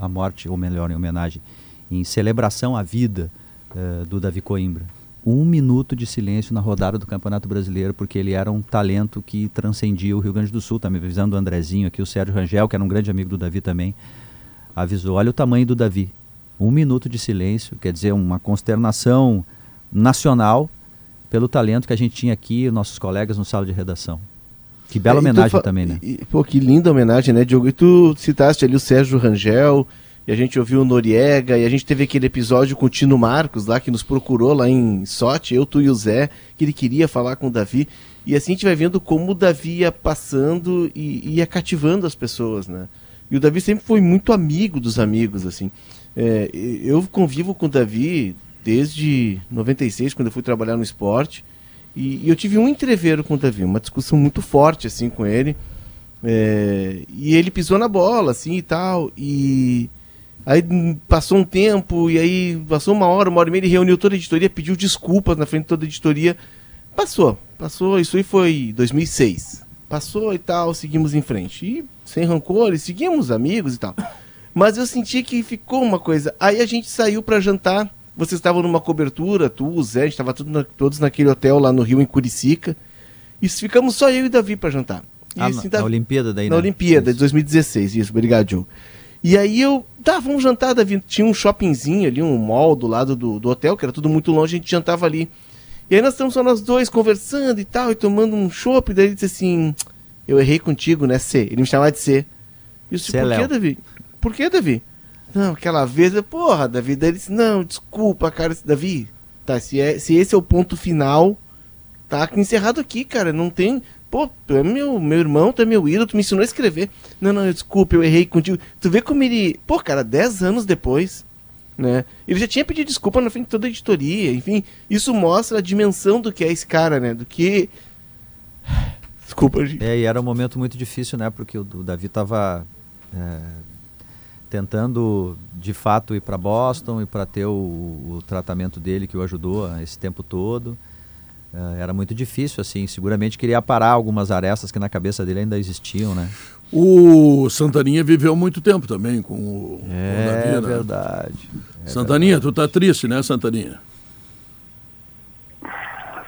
à morte, ou melhor, em homenagem, em celebração à vida uh, do Davi Coimbra. Um minuto de silêncio na rodada do Campeonato Brasileiro, porque ele era um talento que transcendia o Rio Grande do Sul, tá me avisando o Andrezinho aqui, o Sérgio Rangel, que era um grande amigo do Davi também, avisou, olha o tamanho do Davi. Um minuto de silêncio, quer dizer, uma consternação nacional pelo talento que a gente tinha aqui, nossos colegas no sala de redação. Que bela É, homenagem também, né? e- pô, que linda homenagem, né, Diogo? E tu citaste ali o Sérgio Rangel, a gente ouviu o Noriega, e a gente teve aquele episódio com o Tino Marcos lá, que nos procurou lá em Sote, eu, tu e o Zé, que ele queria falar com o Davi. E assim a gente vai vendo como o Davi ia passando e ia cativando as pessoas, né? E o Davi sempre foi muito amigo dos amigos, assim. É, eu convivo com o Davi desde 96, quando eu fui trabalhar no esporte. E, e eu tive um entreveiro com o Davi, uma discussão muito forte assim com ele. É, e ele pisou na bola, assim e tal. E aí passou um tempo, e aí passou uma hora, uma hora e meia, ele reuniu toda a editoria, pediu desculpas na frente de toda a editoria. Passou, passou, isso aí foi 2006. Passou e tal, seguimos em frente. E sem rancores, seguimos amigos e tal. Mas eu senti que ficou uma coisa. Aí a gente saiu pra jantar. Vocês estavam numa cobertura, tu, o Zé, a gente estava tudo na- todos naquele hotel lá no Rio, em Curicica. E ficamos só eu e Davi pra jantar. E Ah, assim, na, Davi- na Olimpíada daí, na né? Olimpíada de 2016, isso, obrigado, Diogo. E aí eu, tá, vamos jantar, Davi. Tinha um shoppingzinho ali, um mall do lado do, do hotel, que era tudo muito longe, a gente jantava ali. E aí nós estamos só nós dois conversando e tal, e tomando um chopp, daí ele disse assim, eu errei contigo, né, C? Ele me chamava de C. E eu disse, é por que. Davi? Por que, Davi? Não, aquela vez, eu, porra, Davi. Daí ele disse, não, desculpa, cara, Davi. Tá, se, é, se esse é o ponto final, tá encerrado aqui, cara. Não tem. Pô, tu é meu, meu irmão, tu é meu ídolo, tu me ensinou a escrever. Não, não, desculpa, eu errei contigo. Tu vê como ele. Pô, cara, 10 anos depois, né? Ele já tinha pedido desculpa na frente de toda a editoria, enfim. Isso mostra a dimensão do que é esse cara, né? Do que. Desculpa, gente. É, e era um momento muito difícil, né? Porque o, o Davi estava tentando, de fato, ir para Boston e para ter o, o tratamento dele que o ajudou esse tempo todo. É, era muito difícil, assim. Seguramente queria parar algumas arestas que na cabeça dele ainda existiam, né? O Santaninha viveu muito tempo também com o, com o É Davi, né? verdade. É Santaninha, tu tá triste, né, Santaninha?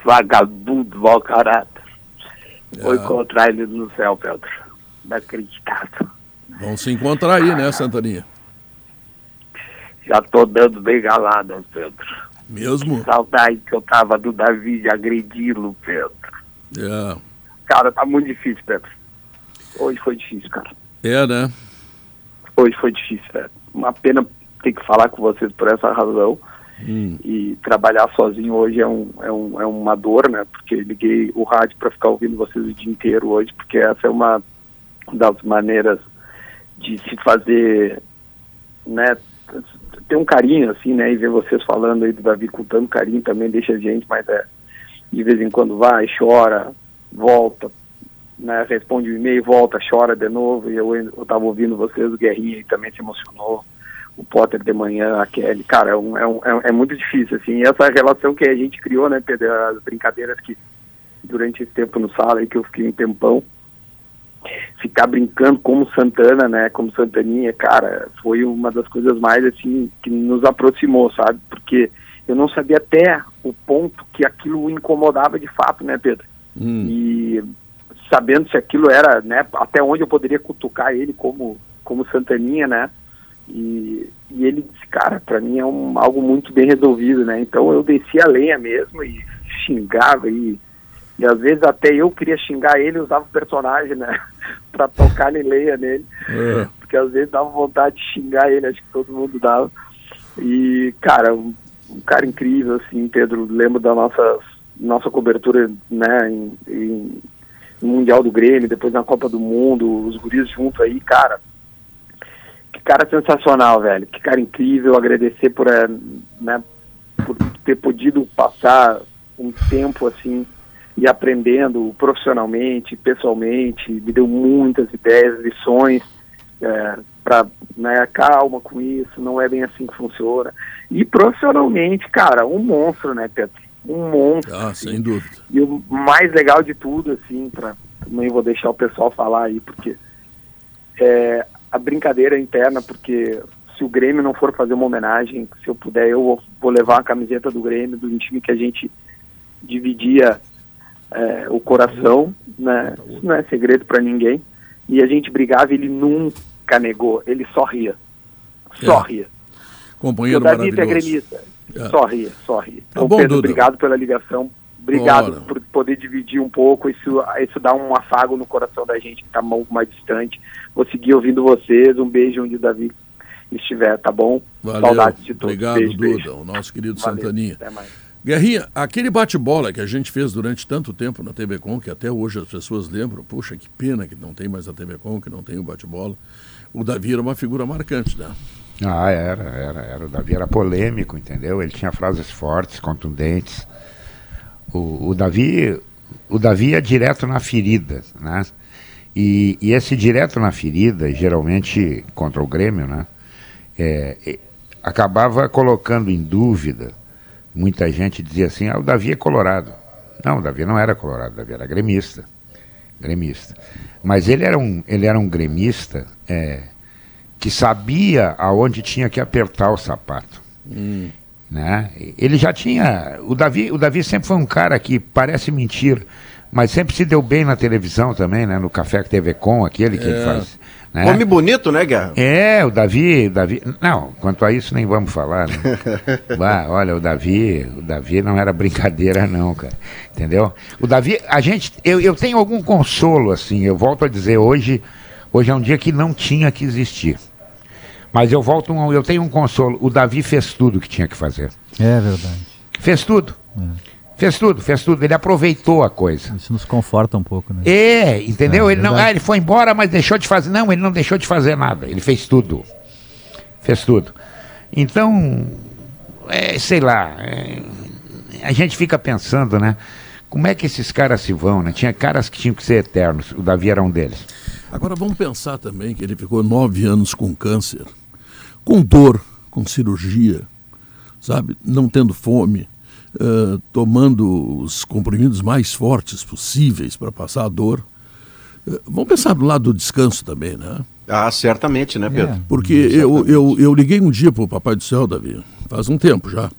vagabundo, mau caráter. Vou É. encontrar ele no céu, Pedro. Inacreditável. Vão se encontrar aí, né, Santaninha? Já tô dando bem galada, Pedro. Mesmo? Saudade que eu tava do Davi de agredi-lo, Pedro. É, Cara, tá muito difícil, Pedro. Hoje foi difícil, cara. é né? Hoje foi difícil, Pedro. Uma pena ter que falar com vocês por essa razão. Hum. E trabalhar sozinho hoje é, um, é, um, é uma dor, né? Porque liguei o rádio para ficar ouvindo vocês o dia inteiro hoje, porque essa é uma das maneiras de se fazer, né? Ter um carinho, assim, né? E ver vocês falando aí do Davi com tanto carinho também deixa a gente, mas é. De vez em quando vai, chora, volta, né? Responde o e-mail, volta, chora de novo. E eu, eu tava ouvindo vocês, o Guerrinha também se emocionou o Potter de manhã, a Kelly, cara, é, um, é, um, é, um- é muito difícil, assim, e essa relação que a gente criou, né, Pedro, as brincadeiras que durante esse tempo no sala aí que eu fiquei um tempão, ficar brincando como Santana, né, como Santaninha, cara, foi uma das coisas mais, assim, que nos aproximou, sabe, porque eu não sabia até o ponto que aquilo incomodava de fato, né, Pedro, Hum. e sabendo se aquilo era, né, até onde eu poderia cutucar ele como, como Santaninha, né, e, e ele disse, cara, pra mim é um, algo muito bem resolvido, né, então eu desci a lenha mesmo e xingava e, e às vezes até eu queria xingar ele e usava o personagem, né, pra tocar em lenha nele, É. porque às vezes dava vontade de xingar ele, acho que todo mundo dava, e, cara, um, um cara incrível, assim, Pedro, lembro da nossa, nossa cobertura, né, em, em no Mundial do Grêmio, depois na Copa do Mundo, os guris juntos aí, cara. Que cara sensacional, velho. Que cara incrível. Agradecer por, eh, né, por ter podido passar um tempo assim e aprendendo profissionalmente, pessoalmente. Me deu muitas ideias, lições é, para né, calma com isso. Não é bem assim que funciona. E profissionalmente, cara, um monstro, né, Pedro? Um monstro. Ah, sem dúvida. E o mais legal de tudo, assim, pra, também vou deixar o pessoal falar aí, porque é a brincadeira interna, porque se o Grêmio não for fazer uma homenagem, se eu puder, eu vou, vou levar a camiseta do Grêmio, do time que a gente dividia é, o coração, né? Isso não é segredo para ninguém. E a gente brigava ele nunca negou, ele só ria. Só É. ria. Companheiro o Davi é gremista. É. Só ria, só ria. Tá Então, bom, Pedro, Duda. obrigado pela ligação. Obrigado Ora. por poder dividir um pouco. Isso, isso dá um afago no coração da gente que está mais distante. Vou seguir ouvindo vocês. Um beijo onde o Davi estiver, tá bom? Valeu. Saudades de todos. Obrigado, beijo, Duda, beijo. o nosso querido Valeu, Santaninha. até mais. Guerrinha, aquele bate-bola que a gente fez durante tanto tempo na TV Com, que até hoje as pessoas lembram, puxa, que pena que não tem mais a TV Com, que não tem o bate-bola. O Davi era uma figura marcante, né? Ah, era, era, era. O Davi era polêmico, entendeu? Ele tinha frases fortes, contundentes. O, o Davi, o Davi ia direto na ferida, né? E, e esse direto na ferida, geralmente contra o Grêmio, né? É, acabava colocando em dúvida. Muita gente dizia assim: ah, o Davi é colorado. Não, o Davi não era colorado, o Davi era gremista. Gremista. Mas ele era um, ele era um gremista é, que sabia aonde tinha que apertar o sapato. Né? Ele já tinha. O Davi, o Davi sempre foi um cara que parece mentira, mas sempre se deu bem na televisão também, né? No Café TV Com, aquele que ele É. faz. Né? Homem bonito, né, Guerra? É, o Davi, o Davi. Não, quanto a isso nem vamos falar, né? Bah, olha, o Davi, o Davi não era brincadeira, não, cara. Entendeu? O Davi, a gente. Eu, eu tenho algum consolo, assim, eu volto a dizer, hoje, hoje é um dia que não tinha que existir. Mas eu volto, um- eu tenho um consolo. O Davi fez tudo que tinha que fazer. É verdade. Fez tudo. Fez tudo, fez tudo. Ele aproveitou a coisa. Isso nos conforta um pouco, né? É, entendeu? É, ele não, verdade. ah, ele foi embora, mas deixou de fazer. Não, ele não deixou de fazer nada. Ele fez tudo. Fez tudo. Então, é, sei lá, é, a gente fica pensando, né? Como é que esses caras se vão, né? Tinha caras que tinham que ser eternos. O Davi era um deles. Agora vamos pensar também que ele ficou nove anos com câncer, com dor, com cirurgia, sabe? Não tendo fome, eh, tomando os comprimidos mais fortes possíveis para passar a dor. Eh, vamos pensar do lado do descanso também, né? Ah, certamente, né, Pedro? Porque eu, eu, eu liguei um dia para o Papai do Céu, Davi, faz um tempo já,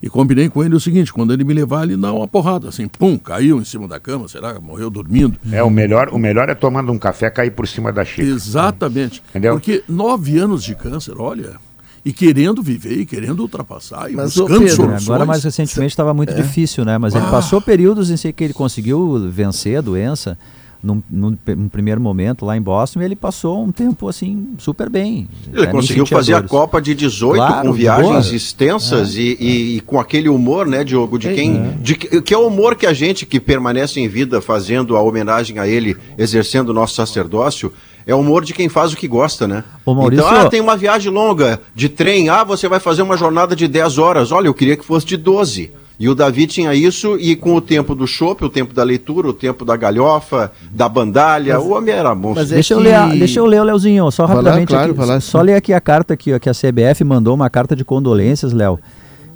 e combinei com ele o seguinte, quando ele me levar, ele dá uma porrada, assim, pum, caiu em cima da cama, será que morreu dormindo? É, o melhor, o melhor é tomando um café cair por cima da xícara. Exatamente. Entendeu? Porque nove anos de câncer, olha, e querendo viver, e querendo ultrapassar, e Mas, buscando Pedro, soluções. agora mais recentemente estava muito É. difícil, né? Mas ele Ah. passou períodos em que ele conseguiu vencer a doença. Num, num, num primeiro momento lá em Boston, e ele passou um tempo assim super bem. Ele nem conseguiu fazer a. Copa de 18 Claro, com de viagens boa. extensas É. e, e- e com aquele humor, né, Diogo, de quem. De, que que é o humor que a gente que permanece em vida fazendo a homenagem a ele, exercendo o nosso sacerdócio. É o humor de quem faz o que gosta, né? Ô, Maurício- então, ah, tem uma viagem longa de trem. Ah, você vai fazer uma jornada de 10 horas. Olha, eu queria que fosse de 12. E o Davi tinha isso, e com o tempo do chopp, o tempo da leitura, o tempo da galhofa, da bandalha, o homem era bom. deixa, eu ler, a- deixa eu ler, Leozinho, só Vai lá, rapidamente claro, aqui. lá, só ler aqui a carta aqui, ó, que a CBF mandou, uma carta de condolências, Léo,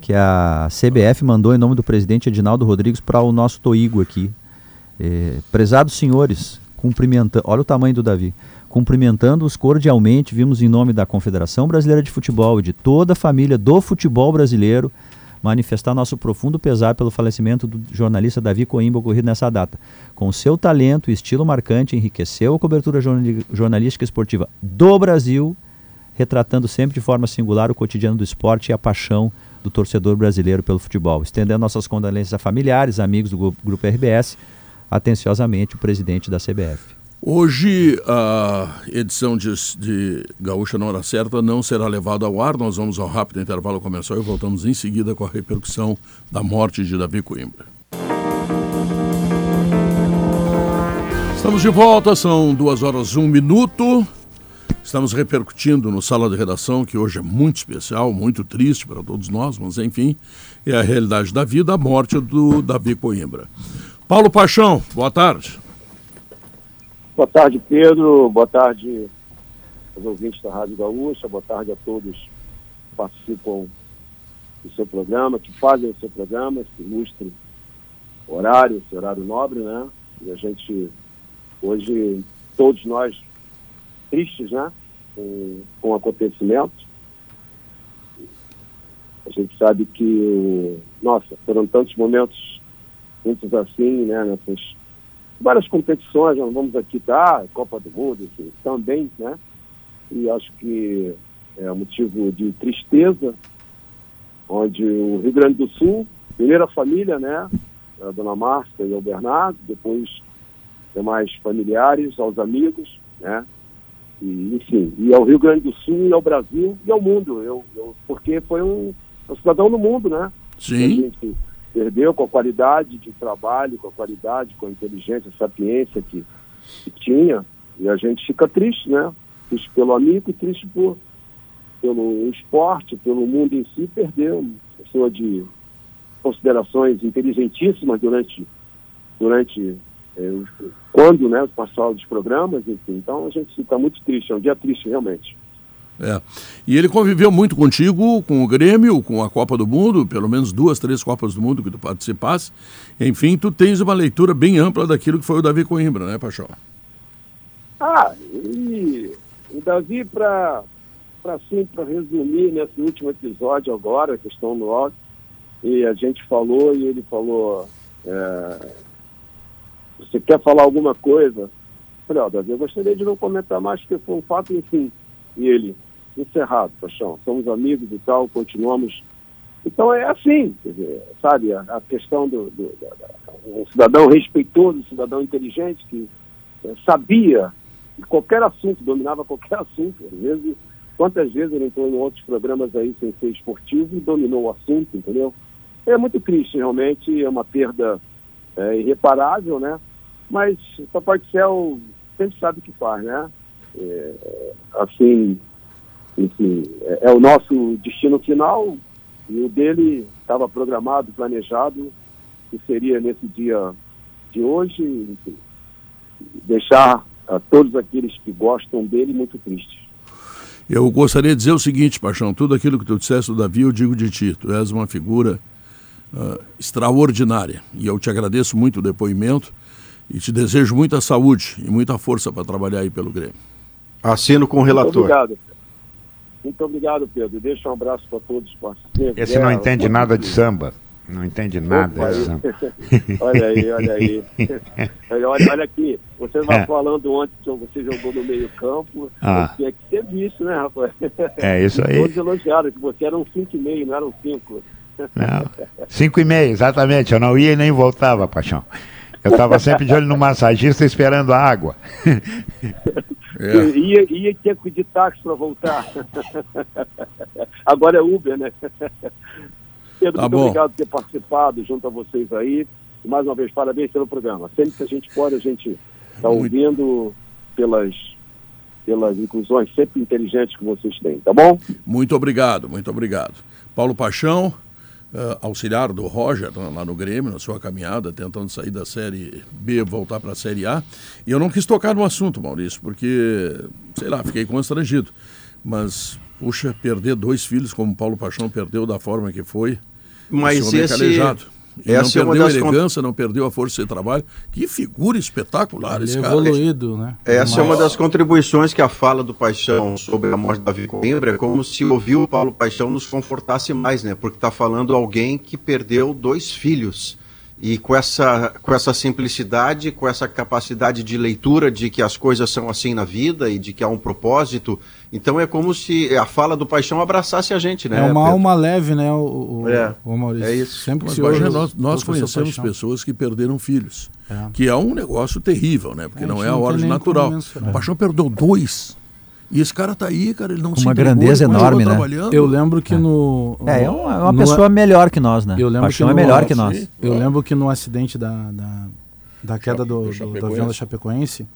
que a CBF mandou em nome do presidente Edinaldo Rodrigues para o nosso Toigo aqui. É, prezados senhores, cumprimentando, olha o tamanho do Davi. Cumprimentando-os cordialmente, vimos em nome da Confederação Brasileira de Futebol e de toda a família do futebol brasileiro manifestar nosso profundo pesar pelo falecimento do jornalista Davi Coimbra ocorrido nessa data. Com seu talento e estilo marcante, enriqueceu a cobertura jornalística esportiva do Brasil, retratando sempre de forma singular o cotidiano do esporte e a paixão do torcedor brasileiro pelo futebol. Estendendo nossas condolências a familiares, amigos do gru- Grupo RBS, atenciosamente o presidente da CBF. Hoje a edição de, de Gaúcha na Hora Certa não será levada ao ar. Nós vamos ao rápido intervalo comercial e voltamos em seguida com a repercussão da morte de Davi Coimbra. Estamos de volta, são duas horas um minuto. Estamos repercutindo no Sala de Redação, que hoje é muito especial, muito triste para todos nós, mas enfim, é a realidade da vida, a morte do Davi Coimbra. Paulo Paixão, boa tarde. Boa tarde, Pedro. Boa tarde aos ouvintes da Rádio Gaúcha. Boa tarde a todos que participam do seu programa, que fazem o seu programa, esse ilustre horário, esse horário nobre, né? E a gente, hoje, todos nós tristes, né? Com, com o acontecimento. A gente sabe que, nossa, foram tantos momentos muitos assim, né, nessas várias competições, não vamos aqui tá, Copa do Mundo, enfim, também, né? E acho que é motivo de tristeza, onde o Rio Grande do Sul, primeira família, né? A dona Márcia e o Bernardo, depois demais familiares, aos amigos, né? E, enfim, e ao Rio Grande do Sul, e ao Brasil, e ao mundo, eu, eu porque foi um, um cidadão no mundo, né? Sim. Gente perdeu com a qualidade de trabalho, com a qualidade, com a inteligência, a sapiência que, que tinha, e a gente fica triste, né? Triste pelo amigo triste por, pelo esporte, pelo mundo em si, perdeu pessoa de considerações inteligentíssimas durante, durante eh, quando né, passou dos programas, enfim. Então a gente fica muito triste, é um dia triste realmente. É. E ele conviveu muito contigo, com o Grêmio, com a Copa do Mundo, pelo menos duas, três Copas do Mundo que tu participasse. Enfim, tu tens uma leitura bem ampla daquilo que foi o Davi Coimbra, né, Paixão? Ah, e o Davi, para assim, para resumir nesse último episódio agora, que estão no áudio, e a gente falou e ele falou, é, você quer falar alguma coisa? Eu falei, ó, Davi, eu gostaria de não comentar mais, porque foi um fato, enfim. E ele, encerrado, Paixão, somos amigos e tal, continuamos. Então é assim, dizer, sabe, a, a questão do, do da, um cidadão respeitoso, um cidadão inteligente, que é, sabia que qualquer assunto, dominava qualquer assunto, às vezes, quantas vezes ele entrou em outros programas aí sem ser esportivo e dominou o assunto, entendeu? É muito triste, realmente, é uma perda é, irreparável, né? Mas o Papai do Céu sempre sabe o que faz, né? É, assim, enfim, é, é, o nosso destino final e o dele estava programado, planejado, que seria nesse dia de hoje, enfim, deixar a todos aqueles que gostam dele muito tristes. Eu gostaria de dizer o seguinte, Paixão, tudo aquilo que tu disseste do Davi, eu digo de ti. Tu és uma figura uh, extraordinária e eu te agradeço muito o depoimento e te desejo muita saúde e muita força para trabalhar aí pelo Grêmio. Assino com o relator. Muito obrigado. Muito obrigado, Pedro. Deixa um abraço para todos. Esse não entende nada de samba. Não entende nada de samba. olha aí, olha aí. olha, olha aqui, você vai é. falando ontem que você jogou no meio campo. Ah. Tinha que ter visto, né, rapaz? É isso aí. Todos elogiaram que você era um 5,5, não era um 5. Não, cinco e meio, exatamente. Eu não ia e nem voltava, Paixão. Eu estava sempre de olho no massagista esperando a água. É. Ia, ia ter que ir de táxi para voltar. Agora é Uber, né? Pedro, Tá muito bom. obrigado por ter participado junto a vocês aí. E mais uma vez, parabéns pelo programa. Sempre que a gente pode, a gente está ouvindo pelas, pelas inclusões sempre inteligentes que vocês têm, tá bom? Muito obrigado, muito obrigado. Paulo Paixão, eh, auxiliar do Roger lá- no Grêmio, na sua caminhada, tentando sair da Série B e voltar para a Série A. E eu não quis tocar no assunto, Maurício, porque, sei lá, fiquei constrangido. Mas, puxa, perder dois filhos como Paulo Paixão perdeu da forma que foi. Mas esse é. E essa é não uma perdeu a das con- elegância, não perdeu a força de trabalho. Que figura espetacular Ele esse é cara. evoluído, né? Essa é Mas- uma das contribuições que a fala do Paixão sobre a morte da Davi Coimbra é como se ouvir o Paulo Paixão nos confortasse mais, né? Porque está falando alguém que perdeu dois filhos. E com essa, com essa simplicidade, com essa capacidade de leitura de que as coisas são assim na vida e de que há um propósito. Então é como se a fala do Paixão abraçasse a gente, né? É uma Pedro? alma leve, né, o, o, É, o Maurício? é isso. Sempre que ouve nós, nós conhecemos pessoas que perderam filhos, É. que é um negócio terrível, né? Porque É, não é a ordem natural. O Paixão perdeu dois. E esse cara tá aí, cara, ele não Com se uma grandeza enorme, né? trabalhando. Eu lembro que no... É, é uma, é uma no- pessoa melhor que nós, né? Eu lembro Paixão que é no- melhor que nós. Sim. Eu lembro que no acidente da, da, da queda do, do do avião da Chapecoense,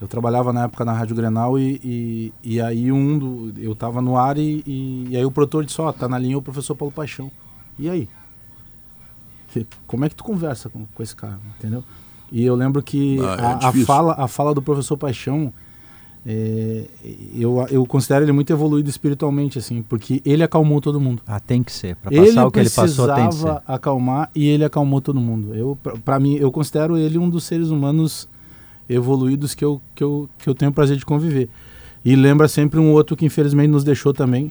eu trabalhava na época na Rádio Grenal e, e, e aí um do, eu tava no ar e, e, e aí o produtor disse, ó, tá na linha o professor Paulo Paixão. E aí? Como é que tu conversa com, com esse cara, entendeu? E eu lembro que Ah, é a, a fala, a fala do professor Paixão, é, eu, eu considero ele muito evoluído espiritualmente, assim, porque ele acalmou todo mundo. Ah, tem que ser. Pra Ele passar o que ele passou, tem que ser. precisava acalmar e ele acalmou todo mundo. Eu, pra- pra mim, eu considero ele um dos seres humanos evoluídos que eu, que eu, que eu tenho o prazer de conviver. E lembra sempre um outro que infelizmente nos deixou também,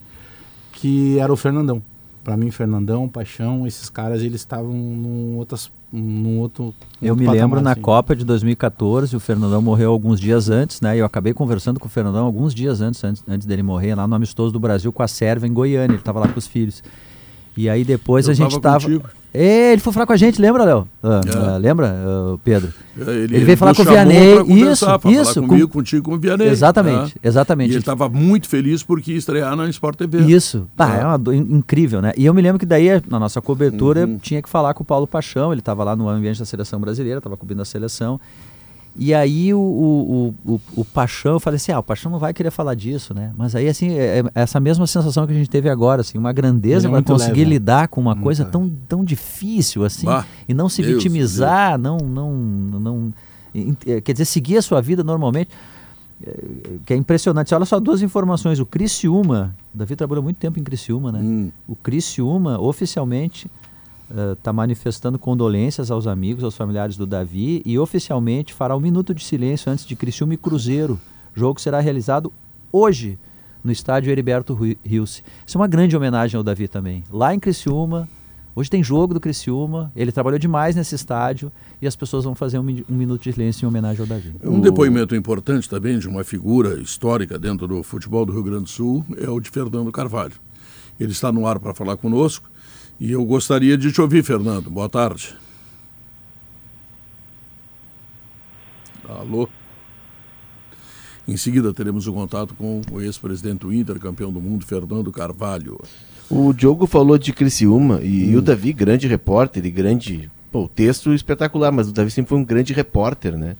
que era o Fernandão. Para mim, Fernandão, Paixão, esses caras, eles estavam num, outras, num outro. Eu me patamar, lembro na assim. Copa de 2014, o Fernandão morreu alguns dias antes, né? Eu acabei conversando com o Fernandão alguns dias antes, antes, antes dele morrer, lá no Amistoso do Brasil com a Sérvia em Goiânia. Ele estava lá com os filhos. E aí depois Eu a gente tava tava. contigo. É, ele foi falar com a gente, lembra, Léo? Ah, É. ah, lembra, ah, Pedro? É, Ele, veio falar com o Vianney. Isso, pra falar isso. comigo, com- contigo, com o Vianney. Exatamente, né? exatamente. E ele estava muito feliz porque ia estrear na Sport TV. Isso, pá, É. é uma do- in- incrível, né? E eu me lembro que daí, na nossa cobertura, Uhum. tinha que falar com o Paulo Paixão, ele estava lá no ambiente da seleção brasileira, estava cobrindo a seleção. E aí o, o, o, o- Paixão, eu falei assim, ah, o Paixão não vai querer falar disso, né? Mas aí, assim, é, é essa mesma sensação que a gente teve agora, assim, uma grandeza é para conseguir leve, né? lidar com uma Muito coisa leve. tão, tão difícil, assim, Bah, e não se Deus, vitimizar, não, não, não, em- eh, quer dizer, seguir a sua vida normalmente eh, que é impressionante. Olha só duas informações. O Criciúma, o Davi trabalhou muito tempo em Criciúma, né? Hum. O Criciúma oficialmente está manifestando condolências aos amigos, aos familiares do Davi e oficialmente fará um minuto de silêncio antes de Criciúma e Cruzeiro. O jogo será realizado hoje no estádio Heriberto Rios. Isso é uma grande homenagem ao Davi também. Lá em Criciúma, hoje tem jogo do Criciúma, ele trabalhou demais nesse estádio e as pessoas vão fazer um, um minuto de silêncio em homenagem ao Davi. Um depoimento importante também de uma figura histórica dentro do futebol do Rio Grande do Sul é o de Fernando Carvalho. Ele está no ar para falar conosco e eu gostaria de te ouvir, Fernando. Boa tarde. Alô? Em seguida teremos o contato com o ex-presidente do Inter, campeão do mundo, Fernando Carvalho. O Diogo falou de Criciúma e, e o Davi, grande repórter e grande. Pô, o texto espetacular, mas o Davi sempre foi um grande repórter, né?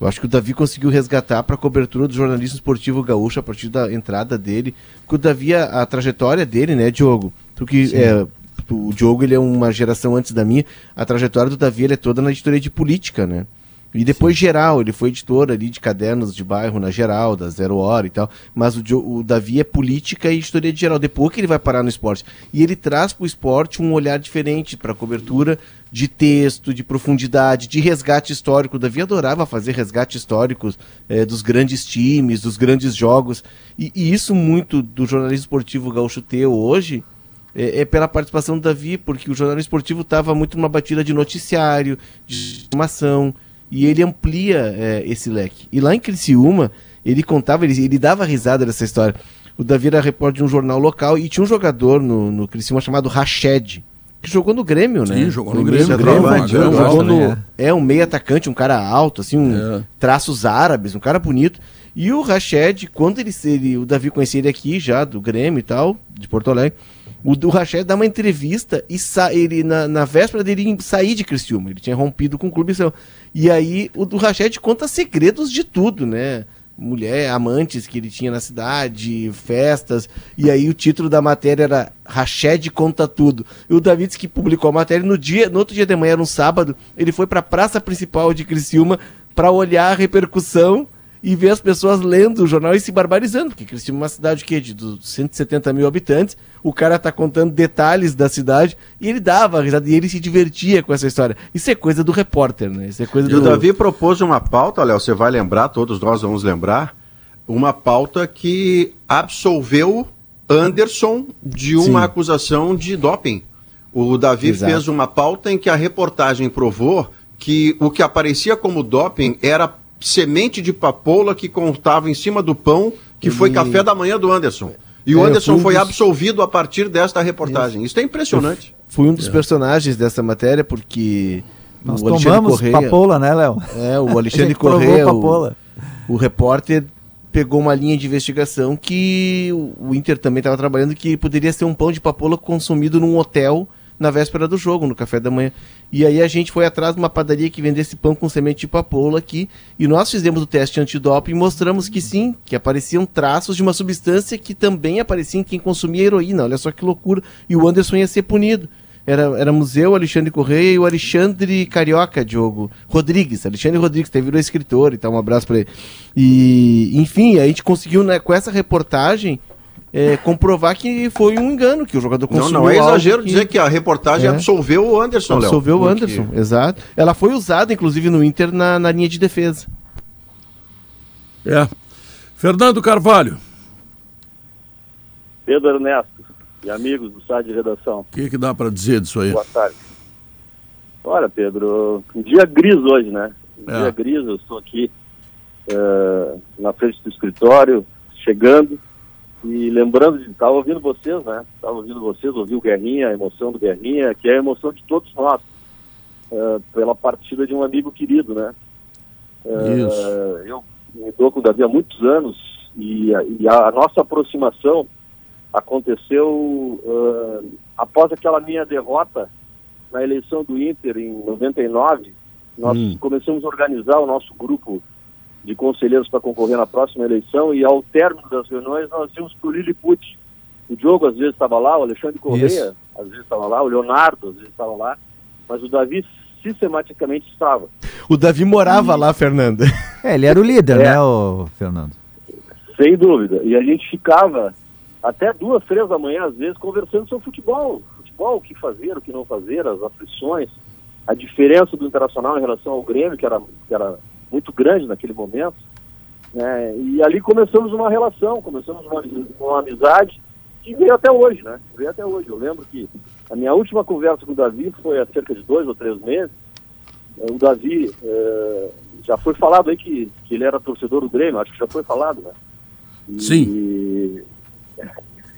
Eu acho que o Davi conseguiu resgatar para a cobertura do jornalismo esportivo gaúcho a partir da entrada dele. Porque o Davi, a, a trajetória dele, né, Diogo? Tu que é, o Diogo ele é uma geração antes da minha. A trajetória do Davi ele é toda na editoria de política, né? E depois geral, ele foi editor ali de cadernos de bairro na geral, da Zero Hora e tal. Mas o, o Davi é política e história de geral. Depois que ele vai parar no esporte. E ele traz para o esporte um olhar diferente para cobertura de texto, de profundidade, de resgate histórico. O Davi adorava fazer resgate históricos eh, dos grandes times, dos grandes jogos. E, e isso muito do jornalismo esportivo gaúcho teu hoje é, é pela participação do Davi, porque o jornalismo esportivo estava muito numa batida de noticiário, de informação, e ele amplia é, esse leque. E lá em Criciúma, ele contava, ele, ele dava risada dessa história. O Davi era repórter de um jornal local e tinha um jogador no, no Criciúma chamado Rached, que jogou no Grêmio, né? Sim, jogou no Grêmio, início do centroavante, Grêmio, é, jogou gosta, no, né? é um meio atacante, um cara alto, assim, um É. traços árabes, um cara bonito. E o Rached, quando ele, ele, o Davi conhecia ele aqui já, do Grêmio e tal, de Porto Alegre, o, o Rached dá uma entrevista e sa, ele, na, na véspera dele sair de Criciúma, ele tinha rompido com o clube. E aí o do Rached conta segredos de tudo, né? Mulher, amantes que ele tinha na cidade, festas. E aí o título da matéria era Rached conta tudo. E o David que publicou a matéria no dia, no outro dia de manhã, era um sábado, ele foi para a praça principal de Criciúma para olhar a repercussão e ver as pessoas lendo o jornal e se barbarizando, porque Criciúma é uma cidade que de dos 170 mil habitantes, o cara tá contando detalhes da cidade e ele dava risada e ele se divertia com essa história. Isso é coisa do repórter, né? Isso é coisa E do o Davi propôs uma pauta, Léo, você vai lembrar, todos nós vamos lembrar, uma pauta que absolveu Anderson de uma Sim. acusação de doping. O Davi Exato. fez uma pauta em que a reportagem provou que o que aparecia como doping era semente de papoula que contava em cima do pão, que foi café da manhã do Anderson. E o É, Anderson fui foi dos- absolvido a partir desta reportagem. Isso é impressionante. Fui um dos personagens dessa matéria porque Nós o Alexandre tomamos Correia, papoula, né, Léo? É, o Alexandre Correia, o, o repórter pegou uma linha de investigação que o o Inter também estava trabalhando que poderia ser um pão de papoula consumido num hotel na véspera do jogo, no café da manhã. E aí a gente foi atrás de uma padaria que vendesse pão com semente de papoula aqui, e nós fizemos o teste antidoping e mostramos que sim, que apareciam traços de uma substância que também aparecia em quem consumia heroína. Olha só que loucura. E o Anderson ia ser punido. Era, era museu, Alexandre Correia e o Alexandre Carioca, Diogo Rodrigues. Alexandre Rodrigues, que virou escritor e tal, um abraço pra ele. E, enfim, a gente conseguiu, né, com essa reportagem, é, comprovar que foi um engano, que o jogador Não, consumiu não é algo exagero que- dizer que a reportagem É. absolveu o Anderson, Léo. Absolveu o Porque- Anderson, exato. Ela foi usada, inclusive, no Inter na, na linha de defesa. É. Fernando Carvalho. Pedro Ernesto, e amigos do site de redação. O que, que dá para dizer disso aí? Boa tarde. Olha, Pedro, um dia gris hoje, né? Um É. dia gris, eu estou aqui eh, na frente do escritório, chegando e lembrando. Estava ouvindo vocês, né? Estava ouvindo vocês, ouvi o Guerrinha, a emoção do Guerrinha, que é a emoção de todos nós, eh, pela partida de um amigo querido, né? Eh, Isso. Eu me dou com o Davi há muitos anos e, a- e a, a nossa aproximação aconteceu eh, após aquela minha derrota na eleição do Inter em 99. Nós Hum. começamos a organizar o nosso grupo de conselheiros para concorrer na próxima eleição e ao término das reuniões nós íamos para o Lilliput. O Diogo às vezes estava lá, o Alexandre Correia Isso. às vezes estava lá, o Leonardo às vezes estava lá, mas o Davi sistematicamente estava. O Davi morava lá, Fernanda. É, ele era o líder, É. né, o Fernando? Sem dúvida. E a gente ficava até duas, três da manhã, às vezes, conversando sobre futebol. Futebol, o que fazer, o que não fazer, as aflições, a diferença do Internacional em relação ao Grêmio, que era, que era muito grande naquele momento. né? E ali começamos uma relação, começamos uma, uma amizade que veio até hoje, né? Veio até hoje. Eu lembro que a minha última conversa com o Davi foi há cerca de dois ou três meses. Eh, O Davi, eh, já foi falado aí que, que ele era torcedor do Grêmio, acho que já foi falado, né? E- Sim.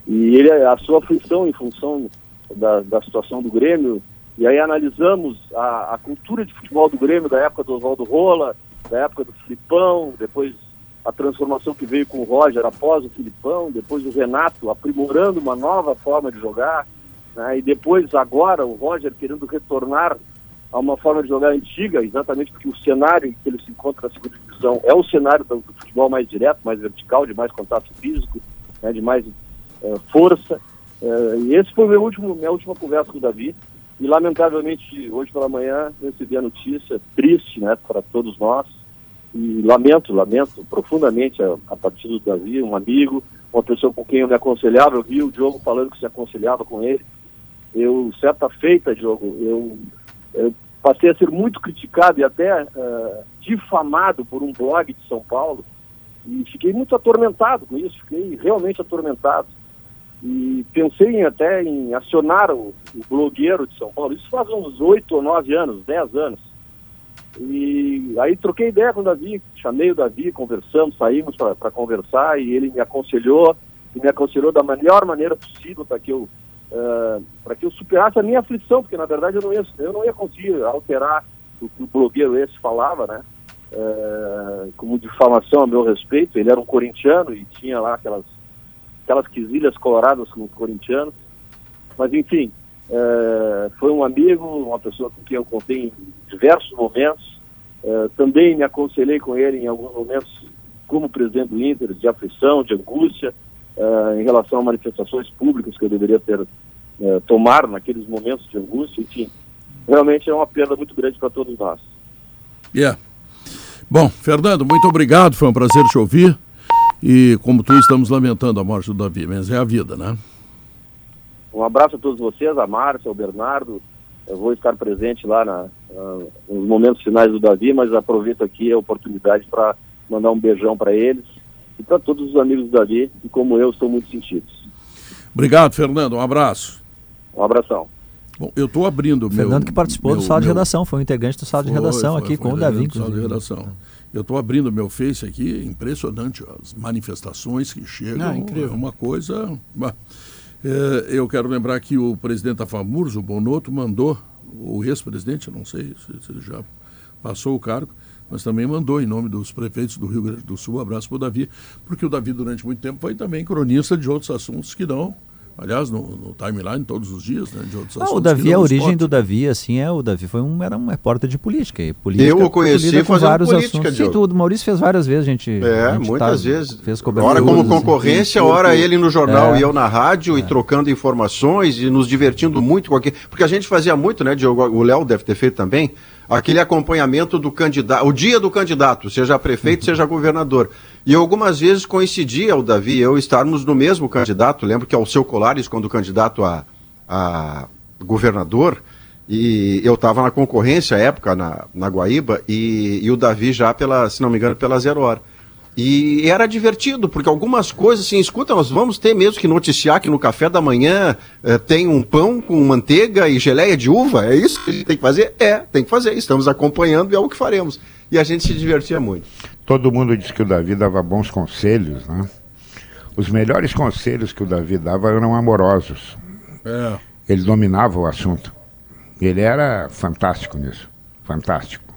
E ele, a sua aflição em função da, da situação do Grêmio, e aí analisamos a, a cultura de futebol do Grêmio da época do Oswaldo Rola, da época do Filipão, depois a transformação que veio com o Roger após o Filipão, depois o Renato aprimorando uma nova forma de jogar, né, e depois agora o Roger querendo retornar a uma forma de jogar antiga, exatamente porque o cenário em que ele se encontra na segunda divisão é o cenário do, futebol mais direto, mais vertical, de mais contato físico, né, de mais eh, força. Eh, e esse foi meu último, minha última conversa com o Davi. E lamentavelmente hoje pela manhã recebi a notícia triste, né, para todos nós. E lamento, lamento profundamente a, a do Davi, um amigo, uma pessoa com quem eu me aconselhava. Eu vi o Diogo falando que se aconselhava com ele. Eu certa feita, Diogo, eu, eu passei a ser muito criticado e até eh, difamado por um blog de São Paulo e fiquei muito atormentado com isso, fiquei realmente atormentado. E pensei em, até em acionar o, o blogueiro de São Paulo, isso faz uns oito ou nove anos, dez anos. E aí troquei ideia com o Davi, chamei o Davi, conversamos, saímos para conversar e ele me aconselhou, e me aconselhou da melhor maneira possível para que eu para que eu superasse a minha aflição, porque na verdade eu não ia, eu não ia conseguir alterar o que o blogueiro esse falava, né? Eh, como difamação a meu respeito, ele era um corintiano e tinha lá aquelas, aquelas quesilhas coloradas com os corintianos. Mas enfim, eh, foi um amigo, uma pessoa com quem eu contei em diversos momentos. Eh, também me aconselhei com ele em alguns momentos como presidente do Inter, de aflição, de angústia, eh, em relação a manifestações públicas que eu deveria ter tomar naqueles momentos de angústia, enfim. Realmente é uma perda muito grande para todos nós. Yeah. Bom, Fernando, muito obrigado, foi um prazer te ouvir. E como tu, estamos lamentando a morte do Davi, mas é a vida, né? Um abraço a todos vocês, a Márcia, ao Bernardo. Eu vou estar presente lá na, ah, nos momentos finais do Davi, mas aproveito aqui a oportunidade para mandar um beijão para eles e para todos os amigos do Davi, que como eu estão muito sentidos. Obrigado, Fernando, um abraço. Um abração. Bom, eu estou abrindo o meu... Fernando que participou do meu- sala de meu- redação, foi um integrante do sala de redação foi, aqui foi com o Davi, do sala de redação. Eu estou abrindo meu Face aqui, impressionante as manifestações que chegam. Ah, incrível. É uma coisa. É, eu quero lembrar que o presidente da FAMURS, o Bonotto, mandou, o ex-presidente, não sei se, ele já passou o cargo, mas também mandou em nome dos prefeitos do Rio Grande do Sul, abraço para o Davi, porque o Davi durante muito tempo foi também cronista de outros assuntos que não, aliás, no, no timeline todos os dias, né, de outros Ah, assuntos. o Davi, que a origem esporte. do Davi, assim, é o Davi foi um, era um repórter de política. E política Eu o conheci fazendo vários política, assuntos. Sim, tudo. O Maurício fez várias vezes, a gente. É, a gente muitas tá- vezes. Fez cobertura. Hora como assim. concorrência, hora ele no jornal É. e eu na rádio e trocando informações e nos divertindo muito com aquilo. Porque a gente fazia muito, né, Diogo? O Léo deve ter feito também, aquele acompanhamento do candidato, o dia do candidato, seja prefeito, seja governador. E algumas vezes coincidia o Davi e eu estarmos no mesmo candidato. Lembro que ao seu Colares, quando candidato a, a governador, e eu estava na concorrência à época, na, na Guaíba, e, e o Davi já, pela, se não me engano, pela zero hora. E era divertido, porque algumas coisas, assim, escuta, nós vamos ter mesmo que noticiar que no café da manhã eh, tem um pão com manteiga e geleia de uva. É isso que a gente tem que fazer? É, tem que fazer. Estamos acompanhando e é o que faremos. E a gente se divertia muito. Todo mundo diz que o Davi dava bons conselhos, né? Os melhores conselhos que o Davi dava eram amorosos. É. Ele dominava o assunto. Ele era fantástico nisso. Fantástico.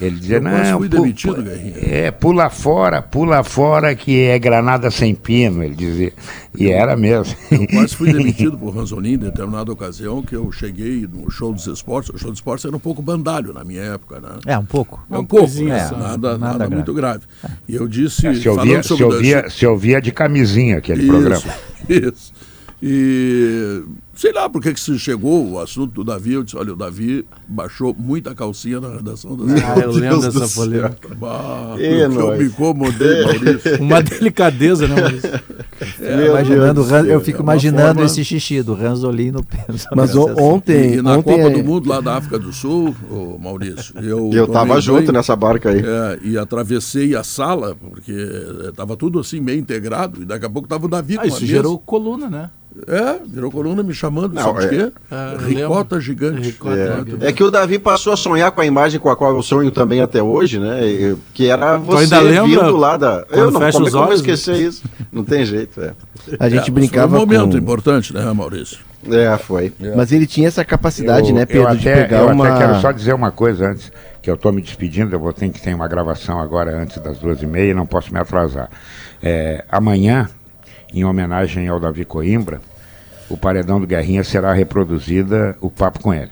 Ele dizia, Eu quase não, fui pu- demitido, é, pula fora, pula fora que é granada sem pino, ele dizia. E era mesmo. Eu quase fui demitido por Ranzolin em determinada ocasião que eu cheguei no show dos esportes. O show dos esportes era um pouco bandalho na minha época, né? É, um pouco. É um pouco, coisinha só. nada, Nada nada, grave. muito grave. E eu disse, É, se, ouvia, falando se, ouvia, se ouvia de camisinha aquele Isso, programa. Isso. E sei lá por que que se chegou o assunto do Davi. Eu disse: olha, o Davi baixou muita calcinha na redação das Ah, eu lembro dessa polêmica. Bah, E eu nós? me incomodei, Maurício. Uma delicadeza, né, Maurício? É, imaginando, Ran- eu fico É imaginando forma- esse xixi do Ranzolin no pensamento. Mas o- ontem- E na ontem Copa é- do Mundo lá da África do Sul, ô Maurício, eu, Eu tava junto nessa barca aí. é, e atravessei a sala, porque eh, tava tudo assim meio integrado, e daqui a pouco tava o Davi Ah, com a isso mesa. gerou coluna, né? É, virou coluna me chamando, Não, sabe de é- quê? Ah, eu Ricota gigante. Ricota É. gigante. É que o Davi passou a sonhar com a imagem com a qual eu sonho também até hoje, né? Que era você ainda vindo lá da. Eu não fecha como, é os que eu vou olhos? esquecer isso. Não tem jeito, é. A gente É, brincava Foi um momento com... importante, né, Maurício? É, foi. Mas ele tinha essa capacidade, eu, né, Pedro, eu até, de pegar eu uma... até quero só dizer uma coisa antes, que eu estou me despedindo, eu vou ter que ter uma gravação agora antes das duas e meia, não posso me atrasar. É, amanhã, em homenagem ao Davi Coimbra, o Paredão do Guerrinha será reproduzida o papo com ele.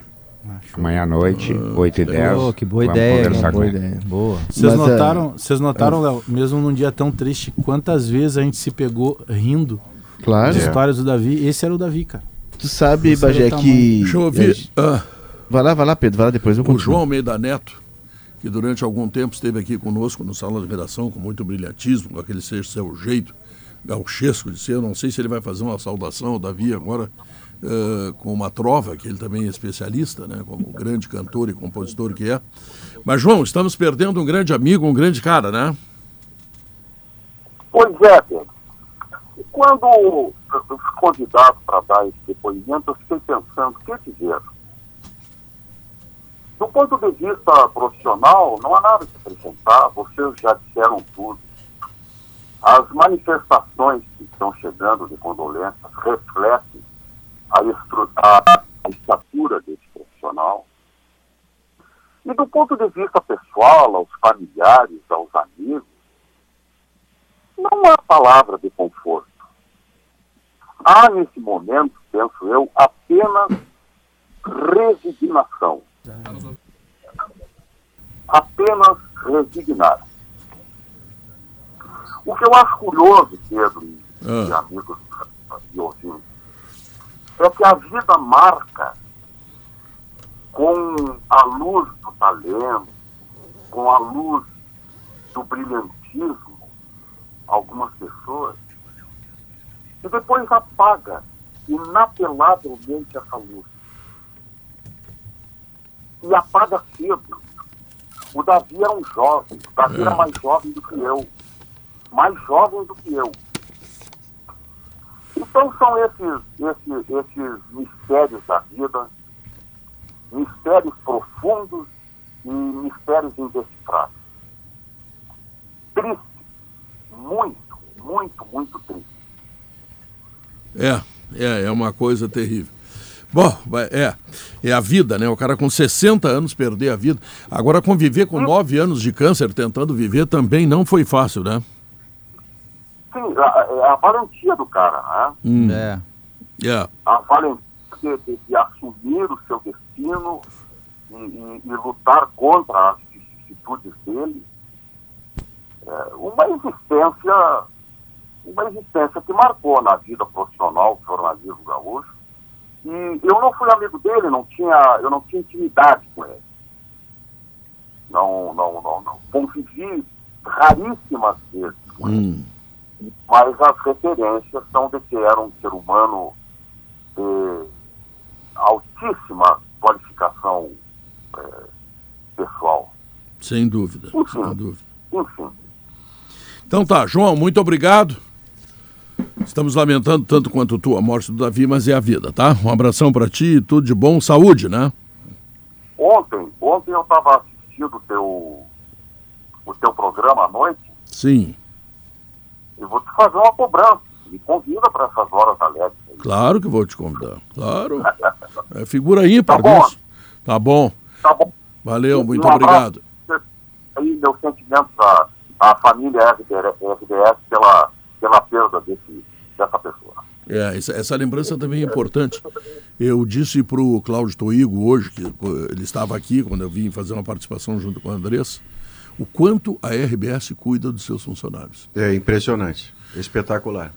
Amanhã à noite, 8 e 10 Oh, que boa vamos ideia, conversar boa com ele. ideia. Boa. Vocês Mas, notaram, é, vocês notaram, Léo, mesmo num dia tão triste, quantas vezes a gente se pegou rindo Claro. das histórias do Davi? Esse era o Davi, cara. Tu sabe, Esse Bagé, que... Deixa eu ouvir. ah, Vai lá, vai lá, Pedro, vai lá, depois eu o. João Almeida Neto, que durante algum tempo esteve aqui conosco no sala de redação com muito brilhantismo, com aquele seu jeito gauchesco de ser. Eu não sei se ele vai fazer uma saudação ao Davi agora eh, com uma trova, que ele também é especialista, né, como grande cantor e compositor que é. Mas, João, estamos perdendo um grande amigo, um grande cara, né? Pois é, Pedro. Quando eu fui convidado para dar esse depoimento, eu fiquei pensando, o que dizer? Do ponto de vista profissional, não há nada que acrescentar, vocês já disseram tudo. As manifestações que estão chegando de condolências refletem a, a- a estatura desse profissional. E do ponto de vista pessoal, aos familiares, aos amigos, não há palavra de conforto. Há, nesse momento, penso eu, apenas resignação. Apenas resignar. O que eu acho curioso, Pedro e, e Ah. amigos e ouvintes, é que a vida marca com a luz do talento, com a luz do brilhantismo, algumas pessoas, e depois apaga inapelavelmente essa luz. E apaga cedo. O Davi era um jovem, o Davi era mais jovem do que eu, mais jovem do que eu. Então são esses, esses, esses mistérios da vida, mistérios profundos e mistérios indecifráveis. Triste, muito, muito, muito triste. É, é, é uma coisa terrível. Bom, é, é a vida, né? O cara com 60 anos perder a vida. Agora, conviver com 9 anos de câncer tentando viver também não foi fácil, né? Sim, a, a valentia do cara, né? Hum. É. É. a valentia de, de- de assumir o seu destino e, e- e lutar contra as vicissitudes dele. É, uma existência, uma existência que marcou na vida profissional do jornalismo gaúcho. E eu não fui amigo dele, não tinha, eu não tinha intimidade com ele. Não, não, não, não. Convivi raríssimas vezes com ele Hum. Mas as referências são de que era um ser humano de altíssima qualificação eh, pessoal. Sem dúvida, Enfim. sem dúvida. Enfim. Então tá, João, muito obrigado. Estamos lamentando tanto quanto tu a morte do Davi, mas é a vida, tá? Um abração para ti, tudo de bom, saúde, né? Ontem, ontem eu estava assistindo o teu, o teu programa à noite Sim, e vou te fazer uma cobrança. Me convida para essas horas alegres. aí. claro que vou te convidar. Claro. É figura ímpar Tá disso. Tá bom. Tá bom. Valeu, muito Um obrigado. Aí, meus sentimentos à, à família RDS, RDS pela, pela perda desse, dessa pessoa. É, essa, essa lembrança também é importante. Eu disse para o Cláudio Toigo hoje, que ele estava aqui quando eu vim fazer uma participação junto com a Andressa, o quanto a RBS cuida dos seus funcionários. É impressionante. Espetacular.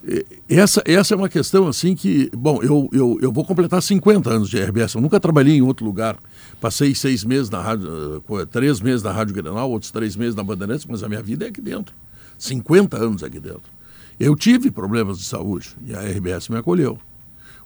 Essa, essa é uma questão assim que, bom, eu, eu, eu vou completar 50 anos de RBS. Eu nunca trabalhei em outro lugar. Passei seis meses na rádio, eh, três meses na Rádio Grenal, outros três meses na Bandeirantes, mas a minha vida é aqui dentro. 50 anos aqui dentro. Eu tive problemas de saúde e a RBS me acolheu.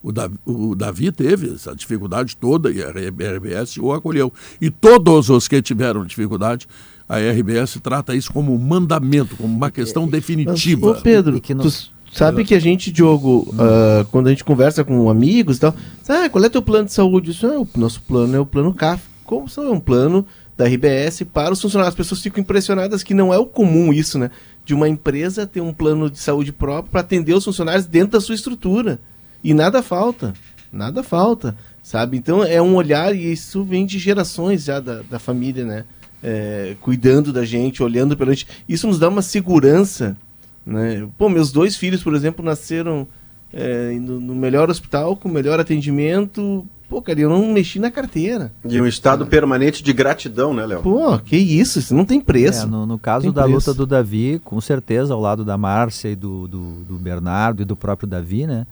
O Davi, o Davi teve essa dificuldade toda e a RBS o acolheu. E todos os que tiveram dificuldade, a RBS trata isso como um mandamento, como uma questão definitiva. Ô Pedro, tu sabe que a gente, Diogo, ah, quando a gente conversa com amigos e tal, ah, qual é teu plano de saúde? Isso é o nosso plano é o plano CAF. Como só é um plano da RBS para os funcionários? As pessoas ficam impressionadas que não é o comum isso, né? De uma empresa ter um plano de saúde próprio para atender os funcionários dentro da sua estrutura. E nada falta. Nada falta. Sabe? Então é um olhar, e isso vem de gerações já da, da família, né? É, cuidando da gente, olhando pela gente. Isso nos dá uma segurança né? Pô, meus dois filhos, por exemplo, nasceram é, no, no melhor hospital, com o melhor atendimento. Pô, cara, eu não mexi na carteira. E um estado permanente de gratidão, né, Léo? Pô, que isso, isso não tem preço. É, no, no caso Tem da preço. luta do Davi, com certeza, ao lado da Márcia e do, do, do Bernardo e do próprio Davi, né?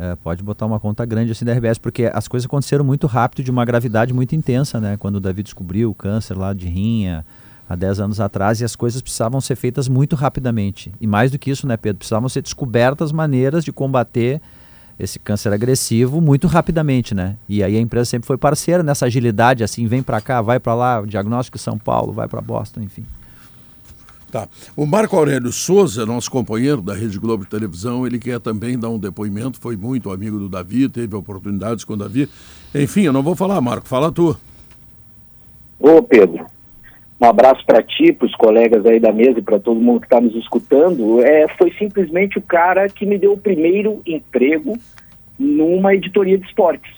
É, pode botar uma conta grande assim da RBS, porque as coisas aconteceram muito rápido, de uma gravidade muito intensa, né? Quando o Davi descobriu o câncer lá de rinha, há 10 anos atrás, e as coisas precisavam ser feitas muito rapidamente. E mais do que isso, né, Pedro? Precisavam ser descobertas maneiras de combater esse câncer agressivo muito rapidamente, né? E aí a empresa sempre foi parceira nessa agilidade, assim, vem para cá, vai para lá, diagnóstico São Paulo, vai para Boston, enfim. Tá. O Marco Aurélio Souza, nosso companheiro da Rede Globo de Televisão, ele quer também dar um depoimento, foi muito amigo do Davi, teve oportunidades com o Davi. Enfim, eu não vou falar, Marco, fala tu. Ô, Pedro, um abraço para ti, para os colegas aí da mesa e para todo mundo que está nos escutando. É, foi simplesmente o cara que me deu o primeiro emprego numa editoria de esportes.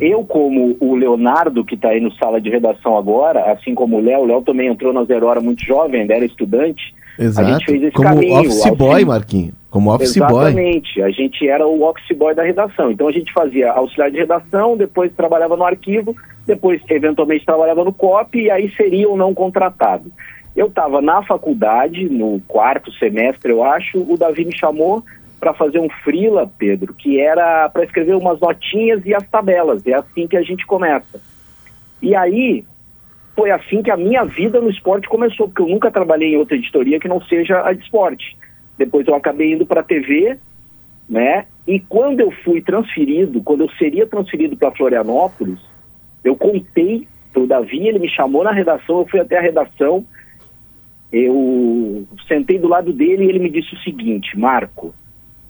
Eu, como o Leonardo, que está aí no sala de redação agora, assim como o Léo, o Léo também entrou na Zero Hora muito jovem, ainda era estudante. Exato. A gente fez esse Como caminho. office boy, auxili- Marquinho. Como office boy. Exatamente. A gente era o office boy da redação. Então a gente fazia auxiliar de redação, depois trabalhava no arquivo, depois eventualmente trabalhava no COP e aí seria ou não contratado. Eu estava na faculdade, no quarto semestre, eu acho, o Davi me chamou para fazer um freela, Pedro, que era para escrever umas notinhas e as tabelas. É assim que a gente começa. E aí, foi assim que a minha vida no esporte começou, porque eu nunca trabalhei em outra editoria que não seja a de esporte. Depois eu acabei indo para a TV, né? E quando eu fui transferido, quando eu seria transferido para Florianópolis, eu contei para o Davi, ele me chamou na redação, eu fui até a redação, eu sentei do lado dele e ele me disse o seguinte, Marco,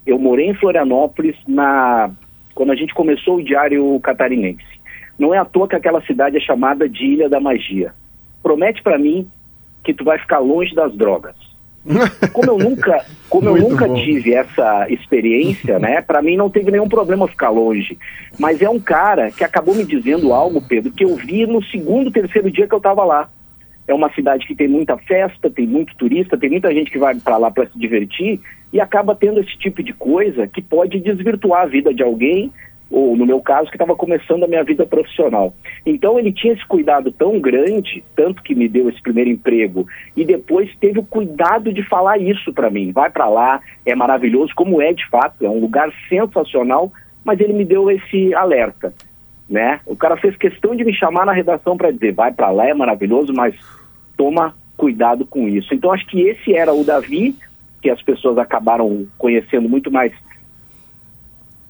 eu morei em Florianópolis na quando a gente começou o Diário Catarinense. Não é à toa que aquela cidade é chamada de Ilha da Magia. Promete para mim que tu vai ficar longe das drogas. Como eu nunca, como eu nunca bom. tive essa experiência, né? Para mim não teve nenhum problema ficar longe. Mas é um cara que acabou me dizendo algo, Pedro, que eu vi no segundo, terceiro dia que eu estava lá. É uma cidade que tem muita festa, tem muito turista, tem muita gente que vai para lá para se divertir e acaba tendo esse tipo de coisa que pode desvirtuar a vida de alguém, ou no meu caso, que estava começando a minha vida profissional. Então ele tinha esse cuidado tão grande, tanto que me deu esse primeiro emprego, e depois teve o cuidado de falar isso para mim. Vai para lá, é maravilhoso, como é de fato, é um lugar sensacional, mas ele me deu esse alerta né? O cara fez questão de me chamar na redação para dizer, vai para lá, é maravilhoso, mas toma cuidado com isso. Então acho que esse era o Davi, que as pessoas acabaram conhecendo muito mais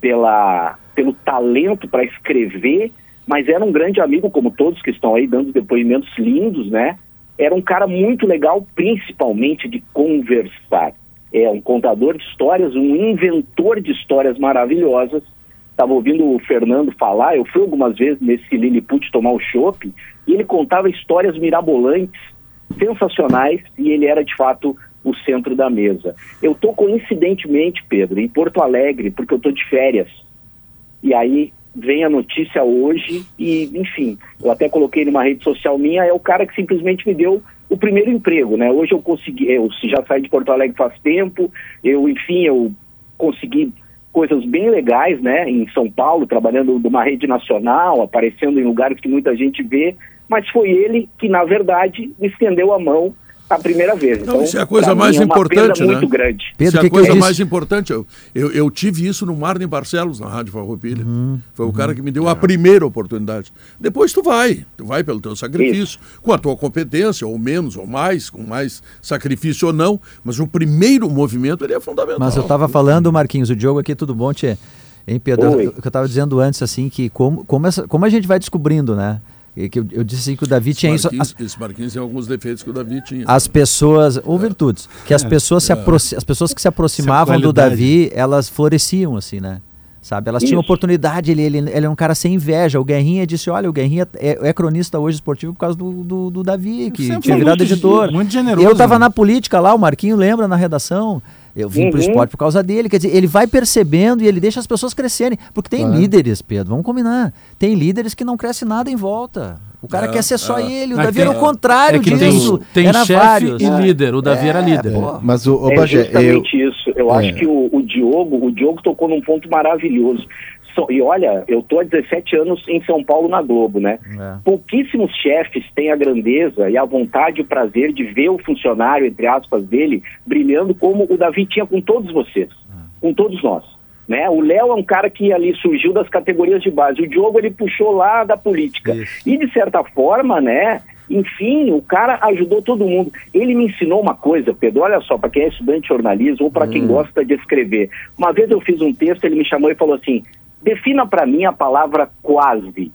pela pelo talento para escrever, mas era um grande amigo, como todos que estão aí dando depoimentos lindos, né? era um cara muito legal, principalmente de conversar. É um contador de histórias, um inventor de histórias maravilhosas. Estava ouvindo o Fernando falar, eu fui algumas vezes nesse Lilliput tomar o chopp, e ele contava histórias mirabolantes, sensacionais, e ele era de fato o centro da mesa. Eu estou coincidentemente, Pedro, em Porto Alegre, porque eu estou de férias. E aí vem a notícia hoje e, enfim, eu até coloquei numa rede social minha, é o cara que simplesmente me deu o primeiro emprego, né? Hoje eu consegui, eu já saí de Porto Alegre faz tempo, eu, enfim, eu consegui coisas bem legais, né, em São Paulo, trabalhando numa rede nacional, aparecendo em lugares que muita gente vê, mas foi ele que, na verdade, estendeu a mão a primeira vez. Não, então, isso é a coisa mais mim, é uma importante, né? muito grande. isso é a que coisa mais importante. Eu, eu, eu tive isso no Marne Barcelos, na Rádio Farroupilha. Uhum, Foi o cara que me deu a primeira oportunidade. Depois tu vai, tu vai pelo teu sacrifício, com a tua competência, ou menos, ou mais, com mais sacrifício ou não, mas o primeiro movimento ele é fundamental. Mas eu estava falando, Marquinhos, o Diogo aqui, tudo bom, Tchê? Hein, Pedro? Oi. O que eu estava dizendo antes, assim, que como, como, essa- como a gente vai descobrindo, né? E que eu, eu disse assim que o Davi tinha isso. Esse Marquinhos tem alguns defeitos que o Davi tinha. As pessoas, ou virtudes, que as pessoas, se aproxi- as pessoas que se aproximavam do. Davi, elas floresciam, assim, né? Sabe? Elas tinham Isso. oportunidade, ele, ele, ele era um cara sem inveja. O Guerrinha disse: olha, o Guerrinha é, é cronista hoje esportivo por causa do, do, do Davi, que Sempre tinha foi virado muito editor. muito generoso, Eu estava né? na política lá, o Marquinho lembra na redação. Eu vim pro Uhum. esporte por causa dele. Quer dizer, ele vai percebendo e ele deixa as pessoas crescerem. Porque tem Claro. líderes, Pedro, vamos combinar. Tem líderes que não crescem nada em volta. O cara É, quer ser só é. ele. O É Davi era o contrário é que tem- disso. tem era chefe vários. e líder. O Davi era líder. pô. Mas o, o é Bagé, eu, justamente isso. Eu É. acho que o, o Diogo, o Diogo tocou num ponto maravilhoso. E olha, eu tô há 17 anos em São Paulo na Globo, né? É. Pouquíssimos chefes têm a grandeza e a vontade e o prazer de ver o funcionário, entre aspas, dele brilhando como o Davi tinha com todos vocês, com todos nós. Né? O Léo é um cara que ali surgiu das categorias de base. O Diogo ele puxou lá da política. E de certa forma, né? Enfim, o cara ajudou todo mundo. Ele me ensinou uma coisa, Pedro. Olha só, para quem é estudante de jornalismo ou para quem gosta de escrever. Uma vez eu fiz um texto, ele me chamou e falou assim: defina para mim a palavra quase.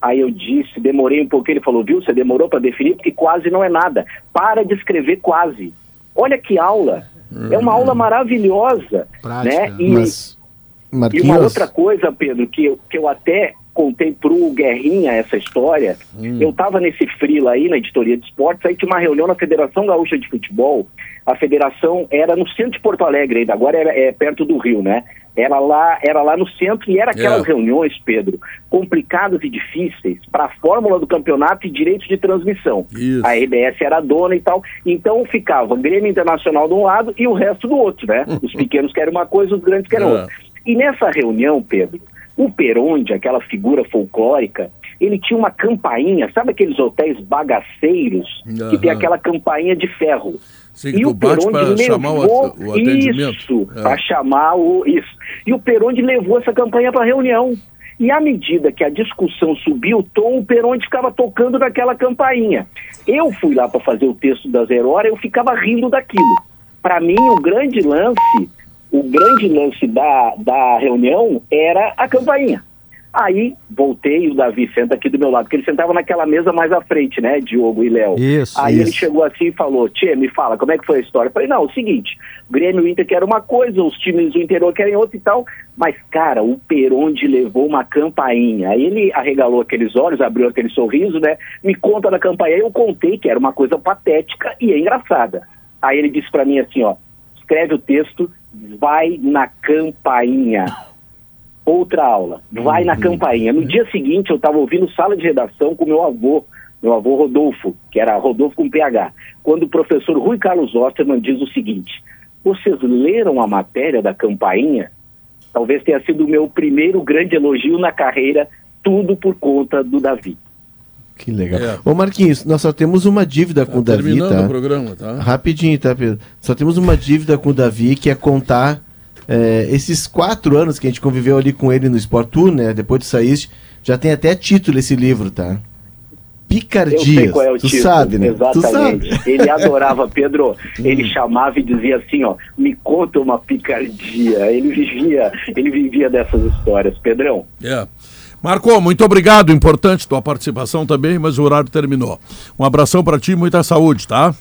Aí eu disse, demorei um pouquinho, ele falou, viu, você demorou para definir porque quase não é nada. Para de escrever quase. Olha que aula. É uma aula maravilhosa, Prática. né? E, mas, e uma outra coisa, Pedro, que eu, que eu até contei pro Guerrinha essa história. Eu estava nesse frila aí na editoria de esportes, aí tinha uma reunião na Federação Gaúcha de Futebol. A federação era no centro de Porto Alegre ainda, agora era, é perto do Rio, né? Era lá, era lá no centro e era aquelas É. reuniões, Pedro, complicadas e difíceis para a fórmula do campeonato e direitos de transmissão. Isso. A EBS era dona e tal. Então ficava Grêmio Internacional de um lado e o resto do outro, né? Os pequenos querem uma coisa, os grandes querem É. outra. E nessa reunião, Pedro, o Peronde, aquela figura folclórica, ele tinha uma campainha, sabe aqueles hotéis bagaceiros que tem aquela campainha de ferro? Sim, para chamar o, levou o atendimento. isso, É. para chamar o isso. E o Peronde levou essa campanha para reunião. E à medida que a discussão subiu o tom, o Peronde ficava tocando naquela campainha. Eu fui lá para fazer o texto da Zero Hora, eu ficava rindo daquilo. Para mim, o grande lance, o grande lance da, da reunião era a campainha. Aí voltei e o Davi senta aqui do meu lado, porque ele sentava naquela mesa mais à frente, né, Diogo e Léo. Isso, Aí ele isso. chegou assim e falou: Tchê, me fala, como é que foi a história? Eu falei: não, é o seguinte, o Grêmio e o Inter querem uma coisa, os times do interior querem outra e tal. Mas, cara, o Peronde levou uma campainha. Aí ele arregalou aqueles olhos, abriu aquele sorriso, né? Me conta da campainha. Eu contei que era uma coisa patética e é engraçada. Aí ele disse pra mim assim: ó, escreve o texto, vai na campainha outra aula, vai na campainha. No dia seguinte, eu estava ouvindo sala de redação com meu avô, meu avô Rodolfo, que era Rodolfo com PH, quando o professor Rui Carlos Osterman diz o seguinte: vocês leram a matéria da campainha? Talvez tenha sido o meu primeiro grande elogio na carreira, tudo por conta do Davi. Que legal. É. Ô Marquinhos, nós só temos uma dívida com o Davi, Terminando tá? o programa, tá? Rapidinho, tá, Pedro? Só temos uma dívida com o Davi, que é contar é, esses quatro anos que a gente conviveu ali com ele no Sport Tour, né? Depois de sair, já tem até título esse livro, tá? Eu sei Picardias. qual é o tu título. sabe, né? Tu Exatamente. sabe. Ele adorava, Pedro. Ele chamava e dizia assim, ó, me conta uma picardia. Ele vivia, ele vivia dessas histórias, Pedrão. É. Marco, muito obrigado. Importante tua participação também, mas o horário terminou. Um abração para ti, muita saúde, tá?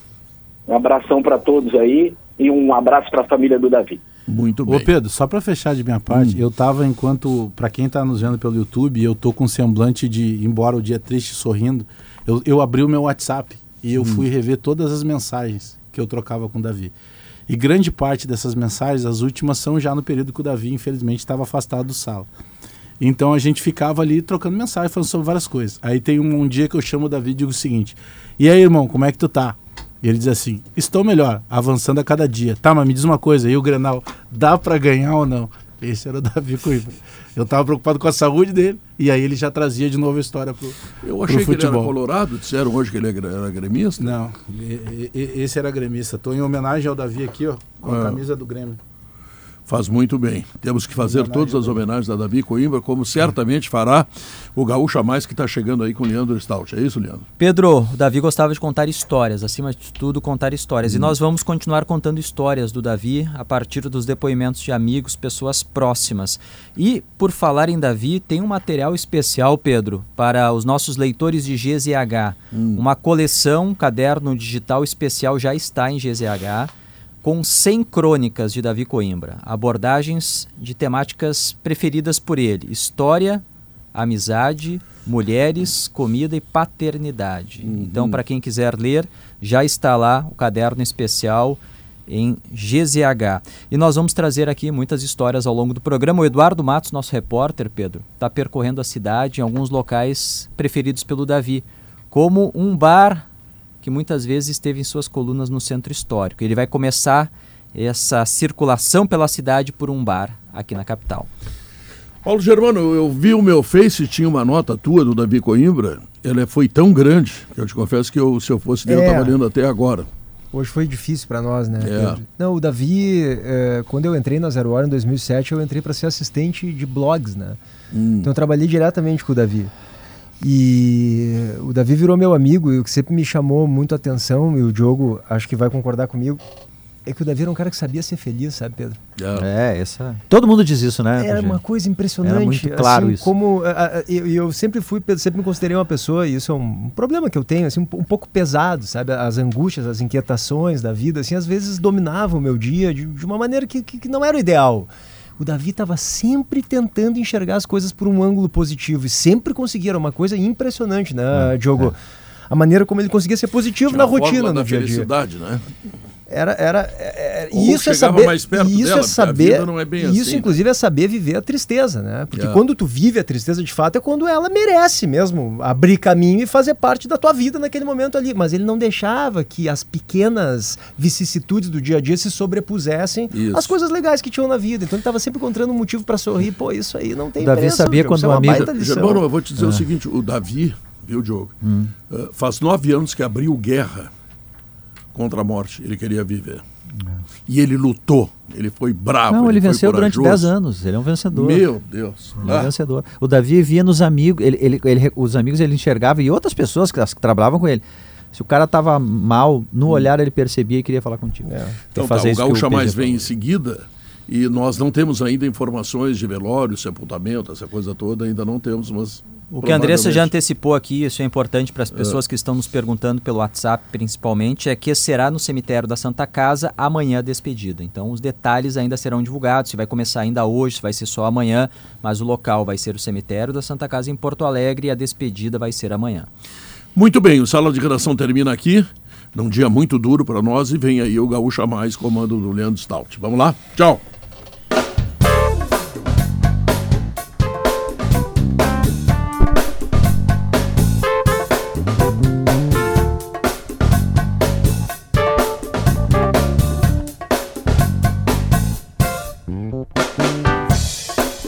Um abração para todos aí e um abraço para a família do Davi. Muito Ô Pedro, só para fechar de minha parte, eu tava enquanto, para quem tá nos vendo pelo YouTube, eu tô com um semblante de, embora o dia triste sorrindo, eu, eu abri o meu WhatsApp e eu fui rever todas as mensagens que eu trocava com o Davi. E grande parte dessas mensagens, as últimas, são já no período que o Davi, infelizmente, estava afastado do sala. Então a gente ficava ali trocando mensagem, falando sobre várias coisas. Aí tem um, um dia que eu chamo o Davi e digo o seguinte: E aí, irmão, como é que tu tá? E ele diz assim: Estou melhor, avançando a cada dia. Tá, mas me diz uma coisa, e o Grenal, dá para ganhar ou não? Esse era o Davi Coimbra. Eu tava preocupado com a saúde dele, e aí ele já trazia de novo a história pro, Eu pro achei que ele era futebol. colorado, disseram hoje que ele era gremista. Não, esse era gremista. Tô em homenagem ao Davi aqui, ó, com a Ah. camisa do Grêmio. Faz muito bem. Temos que fazer todas as homenagens a Davi Coimbra, como certamente fará o Gaúcho a Mais que está chegando aí com o Leandro Stout. É isso, Leandro? Pedro, o Davi gostava de contar histórias, acima de tudo contar histórias. E nós vamos continuar contando histórias do Davi a partir dos depoimentos de amigos, pessoas próximas. E, por falar em Davi, tem um material especial, Pedro, para os nossos leitores de GZH. Uma coleção, um caderno digital especial já está em GZH com 100 crônicas de Davi Coimbra, abordagens de temáticas preferidas por ele: história, amizade, mulheres, comida e paternidade. Então, para quem quiser ler, já está lá o caderno especial em GZH. E nós vamos trazer aqui muitas histórias ao longo do programa. O Eduardo Matos, nosso repórter, Pedro, está percorrendo a cidade em alguns locais preferidos pelo Davi, como um bar que muitas vezes esteve em suas colunas no centro histórico. Ele vai começar essa circulação pela cidade por um bar aqui na capital. Paulo Germano, eu vi o meu Face e tinha uma nota tua do Davi Coimbra. Ela foi tão grande que eu te confesso que eu, se eu fosse dele, eu É. estava lendo até agora. Hoje foi difícil para nós, né? É. Não, o Davi, eh, quando eu entrei na Zero Hora em 2007, eu entrei para ser assistente de blogs, né? Hum. Então eu trabalhei diretamente com o Davi. E o Davi virou meu amigo e o que sempre me chamou muito a atenção, e o Diogo acho que vai concordar comigo, é que o Davi era um cara que sabia ser feliz, sabe, Pedro? É, essa. Todo mundo diz isso, né? Era uma coisa impressionante. Era muito claro assim, isso. Como a- a- eu, eu sempre fui, sempre me considerei uma pessoa, e isso é um problema que eu tenho, assim, um, um pouco pesado, sabe? As angústias, as inquietações da vida, assim, às vezes dominavam o meu dia de, de uma maneira que, que, que não era o ideal. O Davi estava sempre tentando enxergar as coisas por um ângulo positivo e sempre conseguia, era uma coisa impressionante, né, Diogo? A maneira como ele conseguia ser positivo Tinha na rotina, da no dia a dia. felicidade, né? Era, era, é- é- Ou e isso é saber, mais perto isso dela, é saber, vida não é bem isso assim, né? inclusive é saber viver a tristeza, né? Porque É. quando tu vive a tristeza de fato é quando ela merece mesmo abrir caminho e fazer parte da tua vida naquele momento ali. Mas ele não deixava que as pequenas vicissitudes do dia a dia se sobrepusessem Isso. às coisas legais que tinham na vida. Então ele estava sempre encontrando um motivo para sorrir. Pô, isso aí não tem Davi preço, sabia quando é um uma amigo- baita lição. Germano, eu vou te dizer É. o seguinte: o Davi, viu, Diogo? Hum. Uh, faz nove anos que abriu guerra contra a morte. Ele queria viver. E ele lutou. Ele foi bravo. Não, ele, foi venceu durante corajoso. 10 anos. Ele é um vencedor. Meu Deus. Ele é um Ah. vencedor. O Davi via nos amigos, ele, ele, ele- os amigos ele enxergava e outras pessoas que, que trabalhavam com ele. Se o cara tava mal, no olhar ele percebia e queria falar contigo. Hum. Então tá, o isso Gaúcha Mais vem em seguida e nós não temos ainda informações de velório, sepultamento, essa coisa toda, ainda não temos, mas... O que a Andressa já antecipou aqui, isso é importante para as pessoas É. que estão nos perguntando pelo WhatsApp principalmente, é que será no cemitério da Santa Casa amanhã a despedida. Então os detalhes ainda serão divulgados, se vai começar ainda hoje, se vai ser só amanhã, mas o local vai ser o cemitério da Santa Casa em Porto Alegre e a despedida vai ser amanhã. Muito bem, o Sala de Redação termina aqui, num dia muito duro para nós, e vem aí o Gaúcha Mais, comando do Leandro Stout. Vamos lá? Tchau!